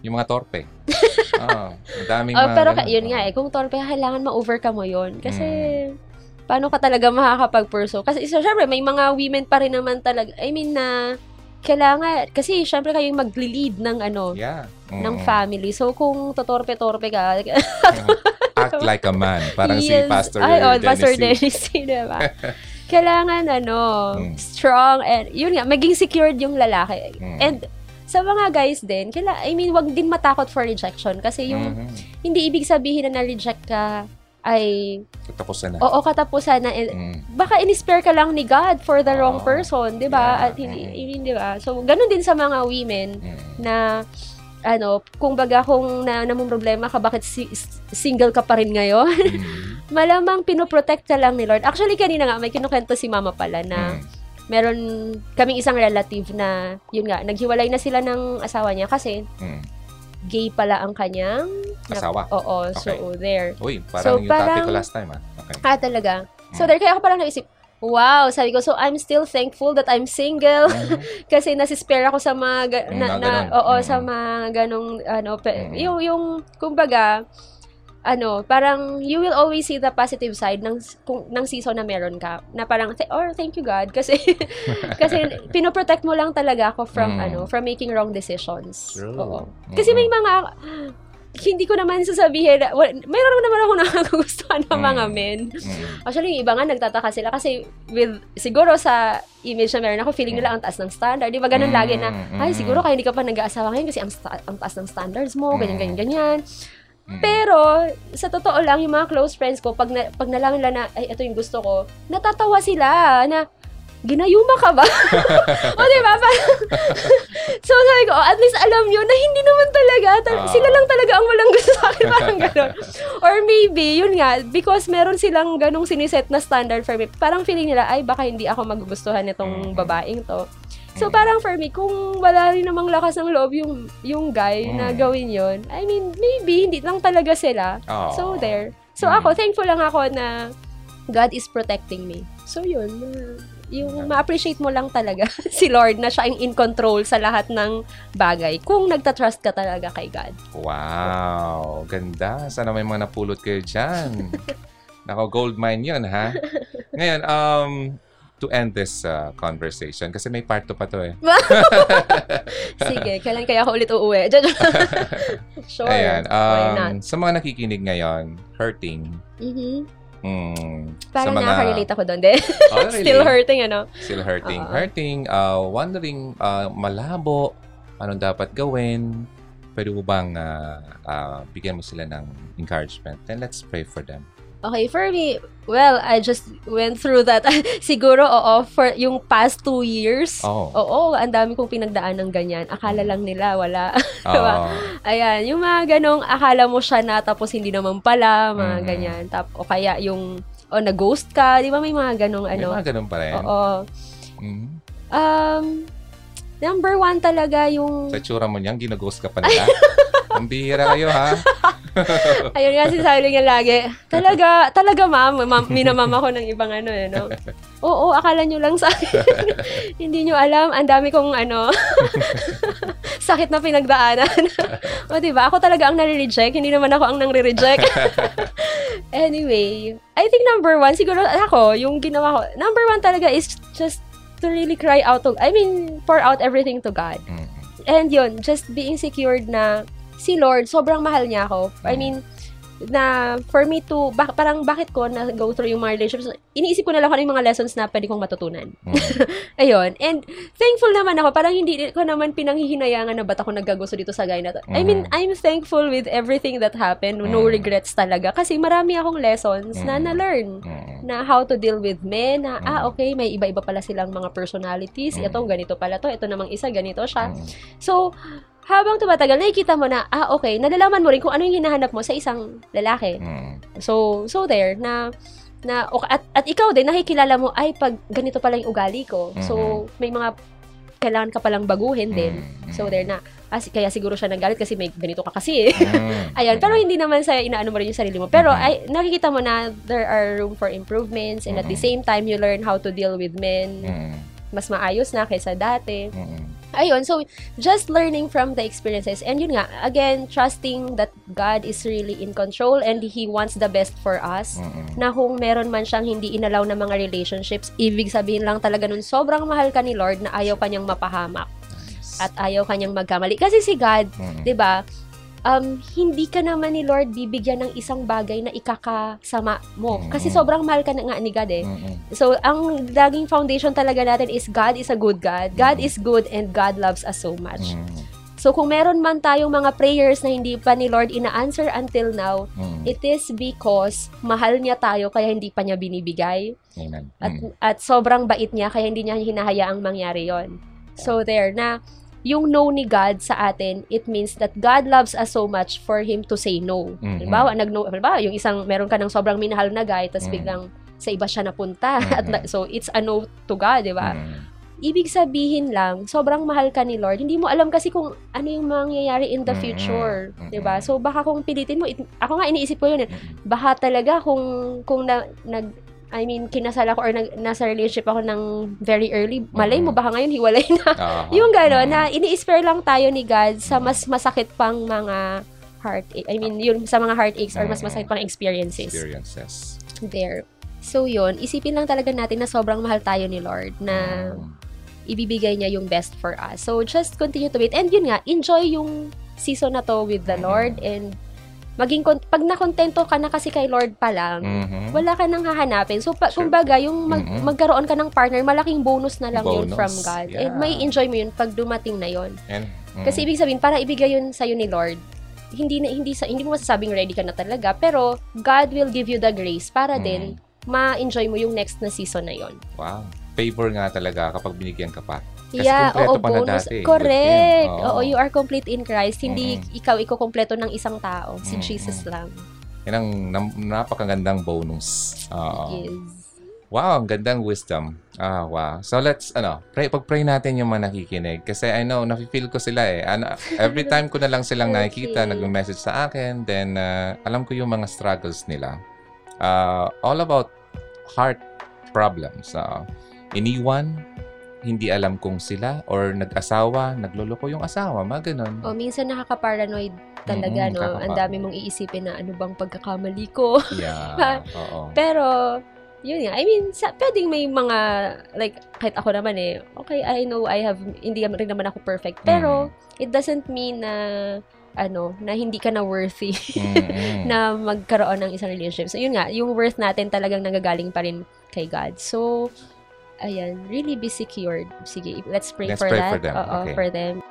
Yung mga torpe. Oo. Ang daming Oh, mga pero ganun. yun nga eh, kung torpe ka, kailangan ma-overcome mo yun. Kasi, Mm. paano ka talaga makakapag-pursue? Kasi, so, syempre, may mga women pa rin naman talaga, I mean, na, kailangan, kasi, syempre, kayo yung magli-lead ng, ano, Yeah. ng Mm. family. So, kung totorpe-torpe ka, Act like a man. Parang si Yes. Pastor Ay, oh, Dennis Pastor. Dennis diba? kailangan, ano, Mm. strong, and, yun nga, maging secured yung lalaki. Mm. And, sa mga guys din, kaila, I mean, wag din matakot for rejection. Kasi yung, Mhm. hindi ibig sabihin na na-reject ka, ay, Katapusan na. oo, katapusan na, Mm. baka in-spare ka lang ni God for the wrong Oo. person, 'di ba? Yeah. At hindi, Mm. hindi 'di ba? So, ganun din sa mga women Mm. na ano, kung baga kung na namang problema ka, bakit si- single ka pa rin ngayon? Mm. Malamang pinoprotect ka lang ni Lord. Actually, kanina nga, may kinukwento si mama pala na Mm. meron kaming isang relative na, yun nga, naghiwalay na sila ng asawa niya kasi Mm. gay pala ang kanyang na- Asawa. Oo, Okay. so there. Uy, So, parang yung topic parang- ko last time ah. Okay. Ah, talaga. So, Mm. there, kaya ako parang naisip, wow, sabi ko, so I'm still thankful that I'm single. Mhm. kasi nasispare ako sa mga, ga- na, na na, oo, Mm. sa mga ganong, ano, pe- Mm. yung, yung, kumbaga, ano, parang you will always see the positive side ng kung ng season na meron ka. Na parang th- or thank you God kasi kasi pinoprotect mo lang talaga ako from Mm. ano, from making wrong decisions. True. Oo. Kasi may mga hindi ko naman sasabihin, well, meron naman ako nakakagustuhan ng Mm. mga men. Mm. Actually, yung iba nga nagtataka sila kasi with, siguro sa image na meron ako, feeling nila ang taas ng standard. Di ba ganun Mm, lagi na, ay, mm. siguro kaya hindi ka pa nag-aasawa ngayon kasi ang, ang taas ng standards mo, ganyan, Mm. ganyan, ganyan. Mm. Pero, sa totoo lang, yung mga close friends ko, pag, na, pag nalaman nila na, ay, ito yung gusto ko, natatawa sila na, ginayuma ka ba? o, di ba? Parang- so, sabi ko, oh, at least alam nyo na hindi naman talaga, ta- Ah. sila lang talaga ang walang gusto sa akin, parang gano'n. Or maybe, yun nga, because meron silang ganong siniset na standard for me, parang feeling nila, ay, baka hindi ako magugustuhan nitong babaeng to. So, parang for me, kung wala rin namang lakas ng loob yung, yung guy na Mm. gawin yon I mean, maybe, hindi lang talaga sila. Oo. So, there. So, Mm. ako, thankful lang ako na God is protecting me. So, yun. Yung ma-appreciate mo lang talaga si Lord na siya ang in control sa lahat ng bagay kung nagtatrust ka talaga kay God. Wow, ganda. Sana may mga napulot kayo dyan. Nako, gold mine yun, ha? Ngayon, um, to end this uh, conversation, kasi may part 2 pa to eh. Sige, kailan kaya ako ulit uuwi? sure. Ayan, um, sa mga nakikinig ngayon, hurting, Mhm. Mm, Parang sa mga, nakaka-relate ako doon din. Oh, really? Still hurting, ano? Still hurting. Oo. Hurting, uh, wondering, uh, malabo, anong dapat gawin, pwede mo bang uh, uh, bigyan mo sila ng encouragement? Then let's pray for them. Okay, for me, well, I just went through that. Siguro, oo, for yung past two years. Oh. Oo, ang dami kong pinagdaan ng ganyan. Akala lang nila, wala. Diba? Oh. Ayan, yung mga ganong akala mo siya na tapos hindi naman pala, mga Mhm. ganyan. Tap, o kaya yung, o na-ghost ka, di ba may mga ganong May ano? mga ganun pa rin. Oo. Mhm. Um, number one talaga yung, Sa tsura mo niyan, ginaghost ka pa nila. Ang bihira kayo, ha? ayun nga sinasabi niya lagi, talaga, talaga ma'am, ma'am minamam ako ng ibang ano, eh, no? Oo, akala nyo lang sa akin. Hindi nyo alam, ang dami kong ano, sakit na pinagdaanan. o diba, ako talaga ang nare-reject, hindi naman ako ang nang-reject. anyway, I think number one, siguro ako, yung ginawa ko, number one talaga is just to really cry out to, I mean, pour out everything to God. Mhm. And yun, just being secured na si Lord, sobrang mahal niya ako. I mean, na for me to, bak- parang bakit ko na go through yung mga relationships, iniisip ko na lang kung ano yung mga lessons na pwede kong matutunan. Mm. Ayun. And thankful naman ako. Parang hindi ko naman pinanghihinayangan na ba't ako nagkagusto dito sa guy na to. I mean, Mhm. I'm thankful with everything that happened. No Mm. regrets talaga. Kasi marami akong lessons na Mm. na-learn. Mm. Na how to deal with men. Na, ah, Mm. okay, may iba-iba pala silang mga personalities. Mm. Itong ganito pala to. Ito namang isa, ganito siya. Mm. So, habang tumatagal, nakikita mo na, ah, okay, nalalaman mo rin kung ano yung hinahanap mo sa isang lalaki. Mm. So, so there, na, na, at, at ikaw din, nakikilala mo, ay, pag ganito pala yung ugali ko. So, may mga, kailangan ka palang baguhin din. Mm. So, there na, ah, kaya siguro siya nagalit kasi may ganito ka kasi. Mm. Ayan, pero hindi naman sa inaano mo rin yung sarili mo. Pero Mhm. ay nakikita mo na there are room for improvements and at the Mhm. same time you learn how to deal with men Mm. mas maayos na kaysa dati. Mm. Ayun, so just learning from the experiences and yun nga, again, trusting that God is really in control and He wants the best for us. Mm. Na kung meron man siyang hindi inalaw na mga relationships, ibig sabihin lang talaga nun sobrang mahal ka ni Lord na ayaw kanyang mapahamak Nice. at ayaw kanyang magkamali. Kasi si God, Mm. 'di ba? Um, hindi ka naman ni Lord bibigyan ng isang bagay na ikakasama mo. Kasi Mm. sobrang mahal ka na nga ni God eh. Mm. So, ang laging foundation talaga natin is God is a good God. God Mm. is good and God loves us so much. Mm. So, kung meron man tayong mga prayers na hindi pa ni Lord ina-answer until now, Mm. it is because mahal niya tayo kaya hindi pa niya binibigay. Amen. At, Mm. at sobrang bait niya kaya hindi niya hinahayaang mangyari yon. So, there na yung no ni God sa atin, it means that God loves us so much for Him to say no. Mhm. Halimbawa, nag-no, halimbawa, yung isang, meron ka ng sobrang minahal na guy, tapos Mhm. biglang sa iba siya napunta. At Mhm. na- so, it's a no to God, di ba? Mm. Ibig sabihin lang, sobrang mahal ka ni Lord. Hindi mo alam kasi kung ano yung mangyayari in the Mhm. future, Mhm. 'di ba? So baka kung pilitin mo, it- ako nga iniisip ko yun, eh, Mm. baka talaga kung kung na, nag I mean, kinasal ako or nag, nasa relationship ako ng very early, malay mo Mhm. baka ngayon hiwalay na. Ah. yung gano'n, Mm. na ini-spare lang tayo ni God sa mas masakit pang mga heart I mean, yun sa mga heartaches or mas Mhm. masakit pang experiences experiences. there. So yun, isipin lang talaga natin na sobrang mahal tayo ni Lord na Mm. ibibigay niya yung best for us. So just continue to wait. And yun nga, enjoy yung season na to with the Mhm. Lord and maging pag nakontento ka na kasi kay Lord pa lang, Mhm. wala ka nang hahanapin. So pa, Sure. kumbaga yung mag- Mhm. magkaroon ka ng partner, malaking bonus na lang yun Bonus, from God. And yeah. may enjoy mo yun pag dumating na yun. And, mm. Kasi ibig sabihin para ibigay yun sa ni Lord. Hindi na hindi sa hindi mo masasabing ready ka na talaga, pero God will give you the grace para Mm. din ma-enjoy mo yung next na season na yon. Wow. Favor nga talaga kapag binigyan ka pa. Kasi Yeah, oo, na bonus. dati. Correct. Thing. Oo, you are complete in Christ. Hindi Mm-mm. ikaw ikukompleto ng isang tao. Si Mm-mm. Jesus lang. Yan ang napakagandang bonus. Oo. Yes. Wow, ang gandang wisdom. Ah, wow. So let's, ano, pray, pag-pray natin yung mga nakikinig. Kasi I know, nafe-feel ko sila eh. Ano, every time ko na lang silang nakikita, Okay. nag-message sa akin, then uh, alam ko yung mga struggles nila. Uh, all about heart problems. Uh, iniwan, hindi alam kung sila, or nag-asawa, nagluloko yung asawa, mga ganun. O, minsan nakaka-paranoid talaga, Mm-mm, no? Ang dami mong iisipin na ano bang pagkakamali ko. Yeah, oo. Pero, yun nga. I mean, sa, pwedeng may mga, like, kahit ako naman eh, okay, I know I have, hindi rin naman ako perfect. Pero, it doesn't mean na, ano, na hindi ka na worthy Mm-mm. na magkaroon ng isang relationship. So, yun nga, yung worth natin talagang nagagaling pa rin kay God. So, ayan, really be secured. Sige, let's pray Let's for pray that. for them. Oo, Okay. for them.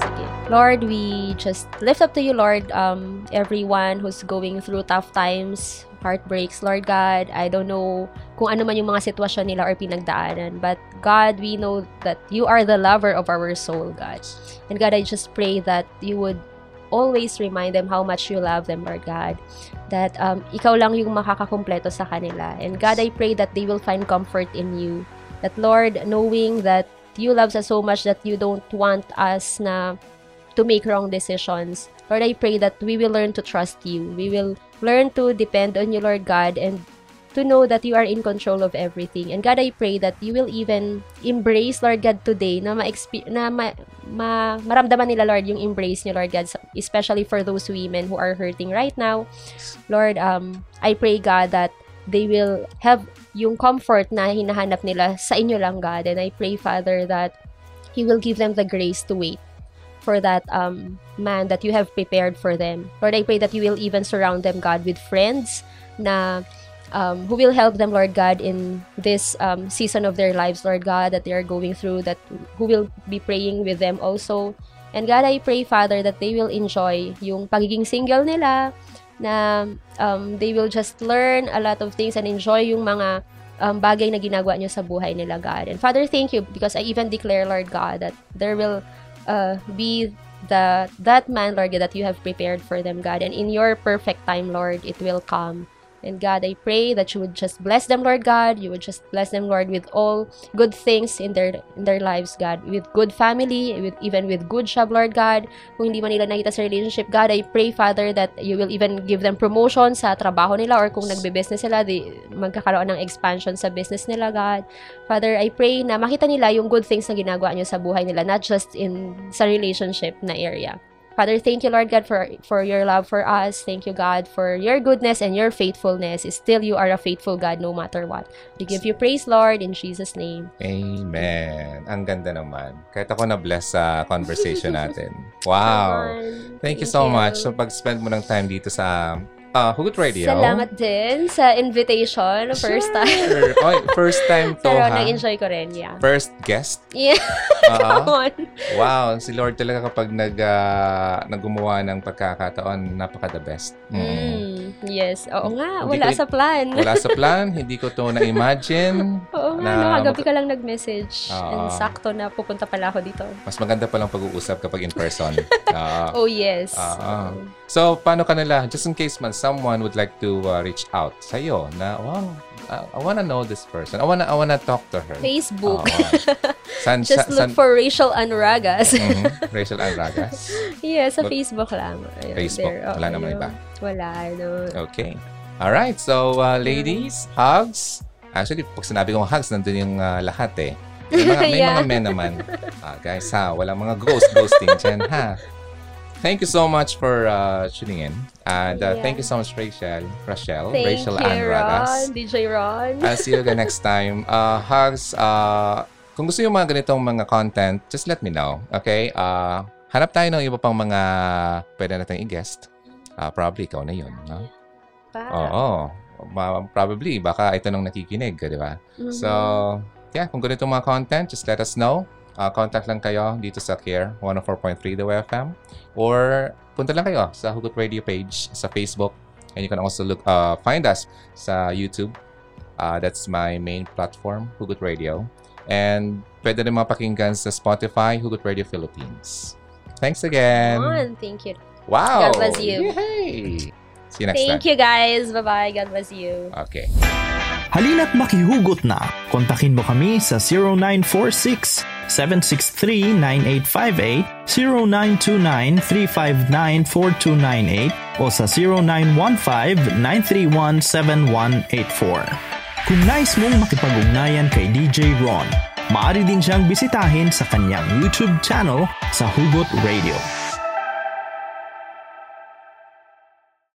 Sige. Lord, we just lift up to you, Lord, um, everyone who's going through tough times, heartbreaks, Lord God. I don't know kung ano man yung mga sitwasyon nila or pinagdaanan. But God, we know that you are the lover of our soul, God. And God, I just pray that you would always remind them how much you love them, Lord God. That um, ikaw lang yung makakakumpleto sa kanila. And God, I pray that they will find comfort in you. That Lord, knowing that you love us so much that you don't want us na to make wrong decisions. Lord, I pray that we will learn to trust you. We will learn to depend on you, Lord God, and to know that you are in control of everything. And God, I pray that you will even embrace, Lord God, today na ma, na ma, ma maramdaman nila, Lord, yung embrace niyo, Lord God, especially for those women who are hurting right now. Lord, um, I pray, God, that they will have yung comfort na hinahanap nila sa inyo lang, God. And I pray, Father, that He will give them the grace to wait for that um, man that you have prepared for them. Lord, I pray that you will even surround them, God, with friends na um, who will help them, Lord God, in this um, season of their lives, Lord God, that they are going through, that who will be praying with them also. And God, I pray, Father, that they will enjoy yung pagiging single nila, na um, they will just learn a lot of things and enjoy yung mga um, bagay na ginagawa nyo sa buhay nila, God. And Father, thank you because I even declare, Lord God, that there will uh, be the that man, Lord, that you have prepared for them, God. And in your perfect time, Lord, it will come. And God, I pray that you would just bless them, Lord God. You would just bless them, Lord, with all good things in their in their lives, God. With good family, with even with good job, Lord God. Kung hindi man nila nakita sa relationship, God, I pray, Father, that you will even give them promotion sa trabaho nila or kung nagbe-business sila, di, magkakaroon ng expansion sa business nila, God. Father, I pray na makita nila yung good things na ginagawa nyo sa buhay nila, not just in sa relationship na area. Father, thank you, Lord God, for for your love for us. Thank you, God, for your goodness and your faithfulness. Still, you are a faithful God no matter what. We give you praise, Lord, in Jesus' name. Amen. Ang ganda naman. Kahit ako na-bless sa conversation natin. Wow. Thank you so much. So, pag-spend mo ng time dito sa uh, Hugot Radio. Salamat din sa invitation. First time. Sure. Oy, first time to, Pero ha? nag-enjoy ko rin, yeah. First guest? Yeah. Oo. Come on. Wow, si Lord talaga kapag nag, uh, naggumawa ng pagkakataon, napaka the best. Mm. Mm, yes. Oo nga, Hindi wala ko- sa plan. Wala sa plan, hindi ko to na-imagine. Oo nga, na no, kagabi ka lang nag-message. Oo. And sakto na pupunta pala ako dito. Mas maganda palang pag-uusap kapag in person. Oo. Oh, yes. Ah. So, paano ka nila, just in case man someone would like to uh, reach out sa'yo na, wow, uh, I wanna know this person. I wanna, I wanna talk to her. Facebook. Oo. San, Just sa- look san- for Rachel Anragas. Mhm. Rachel Anragas. yeah, sa Facebook lang. Ayun, Facebook. there. Wala naman yun. iba. Wala, no. Okay. Alright, so uh, ladies, hugs. Actually, pag sinabi kong hugs, nandun yung uh, lahat eh. May mga, may Yeah. mga men naman. Ah, guys ha, walang mga ghost ghosting dyan ha. Thank you so much for uh, tuning in. And uh, Yeah. thank you so much, Rachel. Rachel. Thank Rachel you, Ann Ron. DJ Ron. I'll see you again next time. Uh, hugs. Uh, kung gusto yung mga ganitong mga content, just let me know. Okay? Uh, hanap tayo ng iba pang mga pwede natin i-guest. Uh, probably ikaw na yun. No? Oo. Ma- probably, baka ito nung nakikinig, di ba? Mhm. So, yeah, kung ganito mga content, just let us know. Uh, contact lang kayo dito sa Care 104.3 The WFM or punta lang kayo sa Hugot Radio page sa Facebook and you can also look uh, find us sa YouTube. Uh, that's my main platform, Hugot Radio. And pwede rin mapakinggan sa Spotify, Hugot Radio Philippines. Thanks again. On. Thank you. Wow. God bless you. Yay. See you next Thank time. you, guys. Bye-bye. God bless you. Okay. Halina't makihugot na. Kontakin mo kami sa 0946 763-9858, 0929-359-4298 o sa 0915-931-7184. Kung nais mong makipag-ugnayan kay DJ Ron, maaari din siyang bisitahin sa kanyang YouTube channel sa Hugot Radio.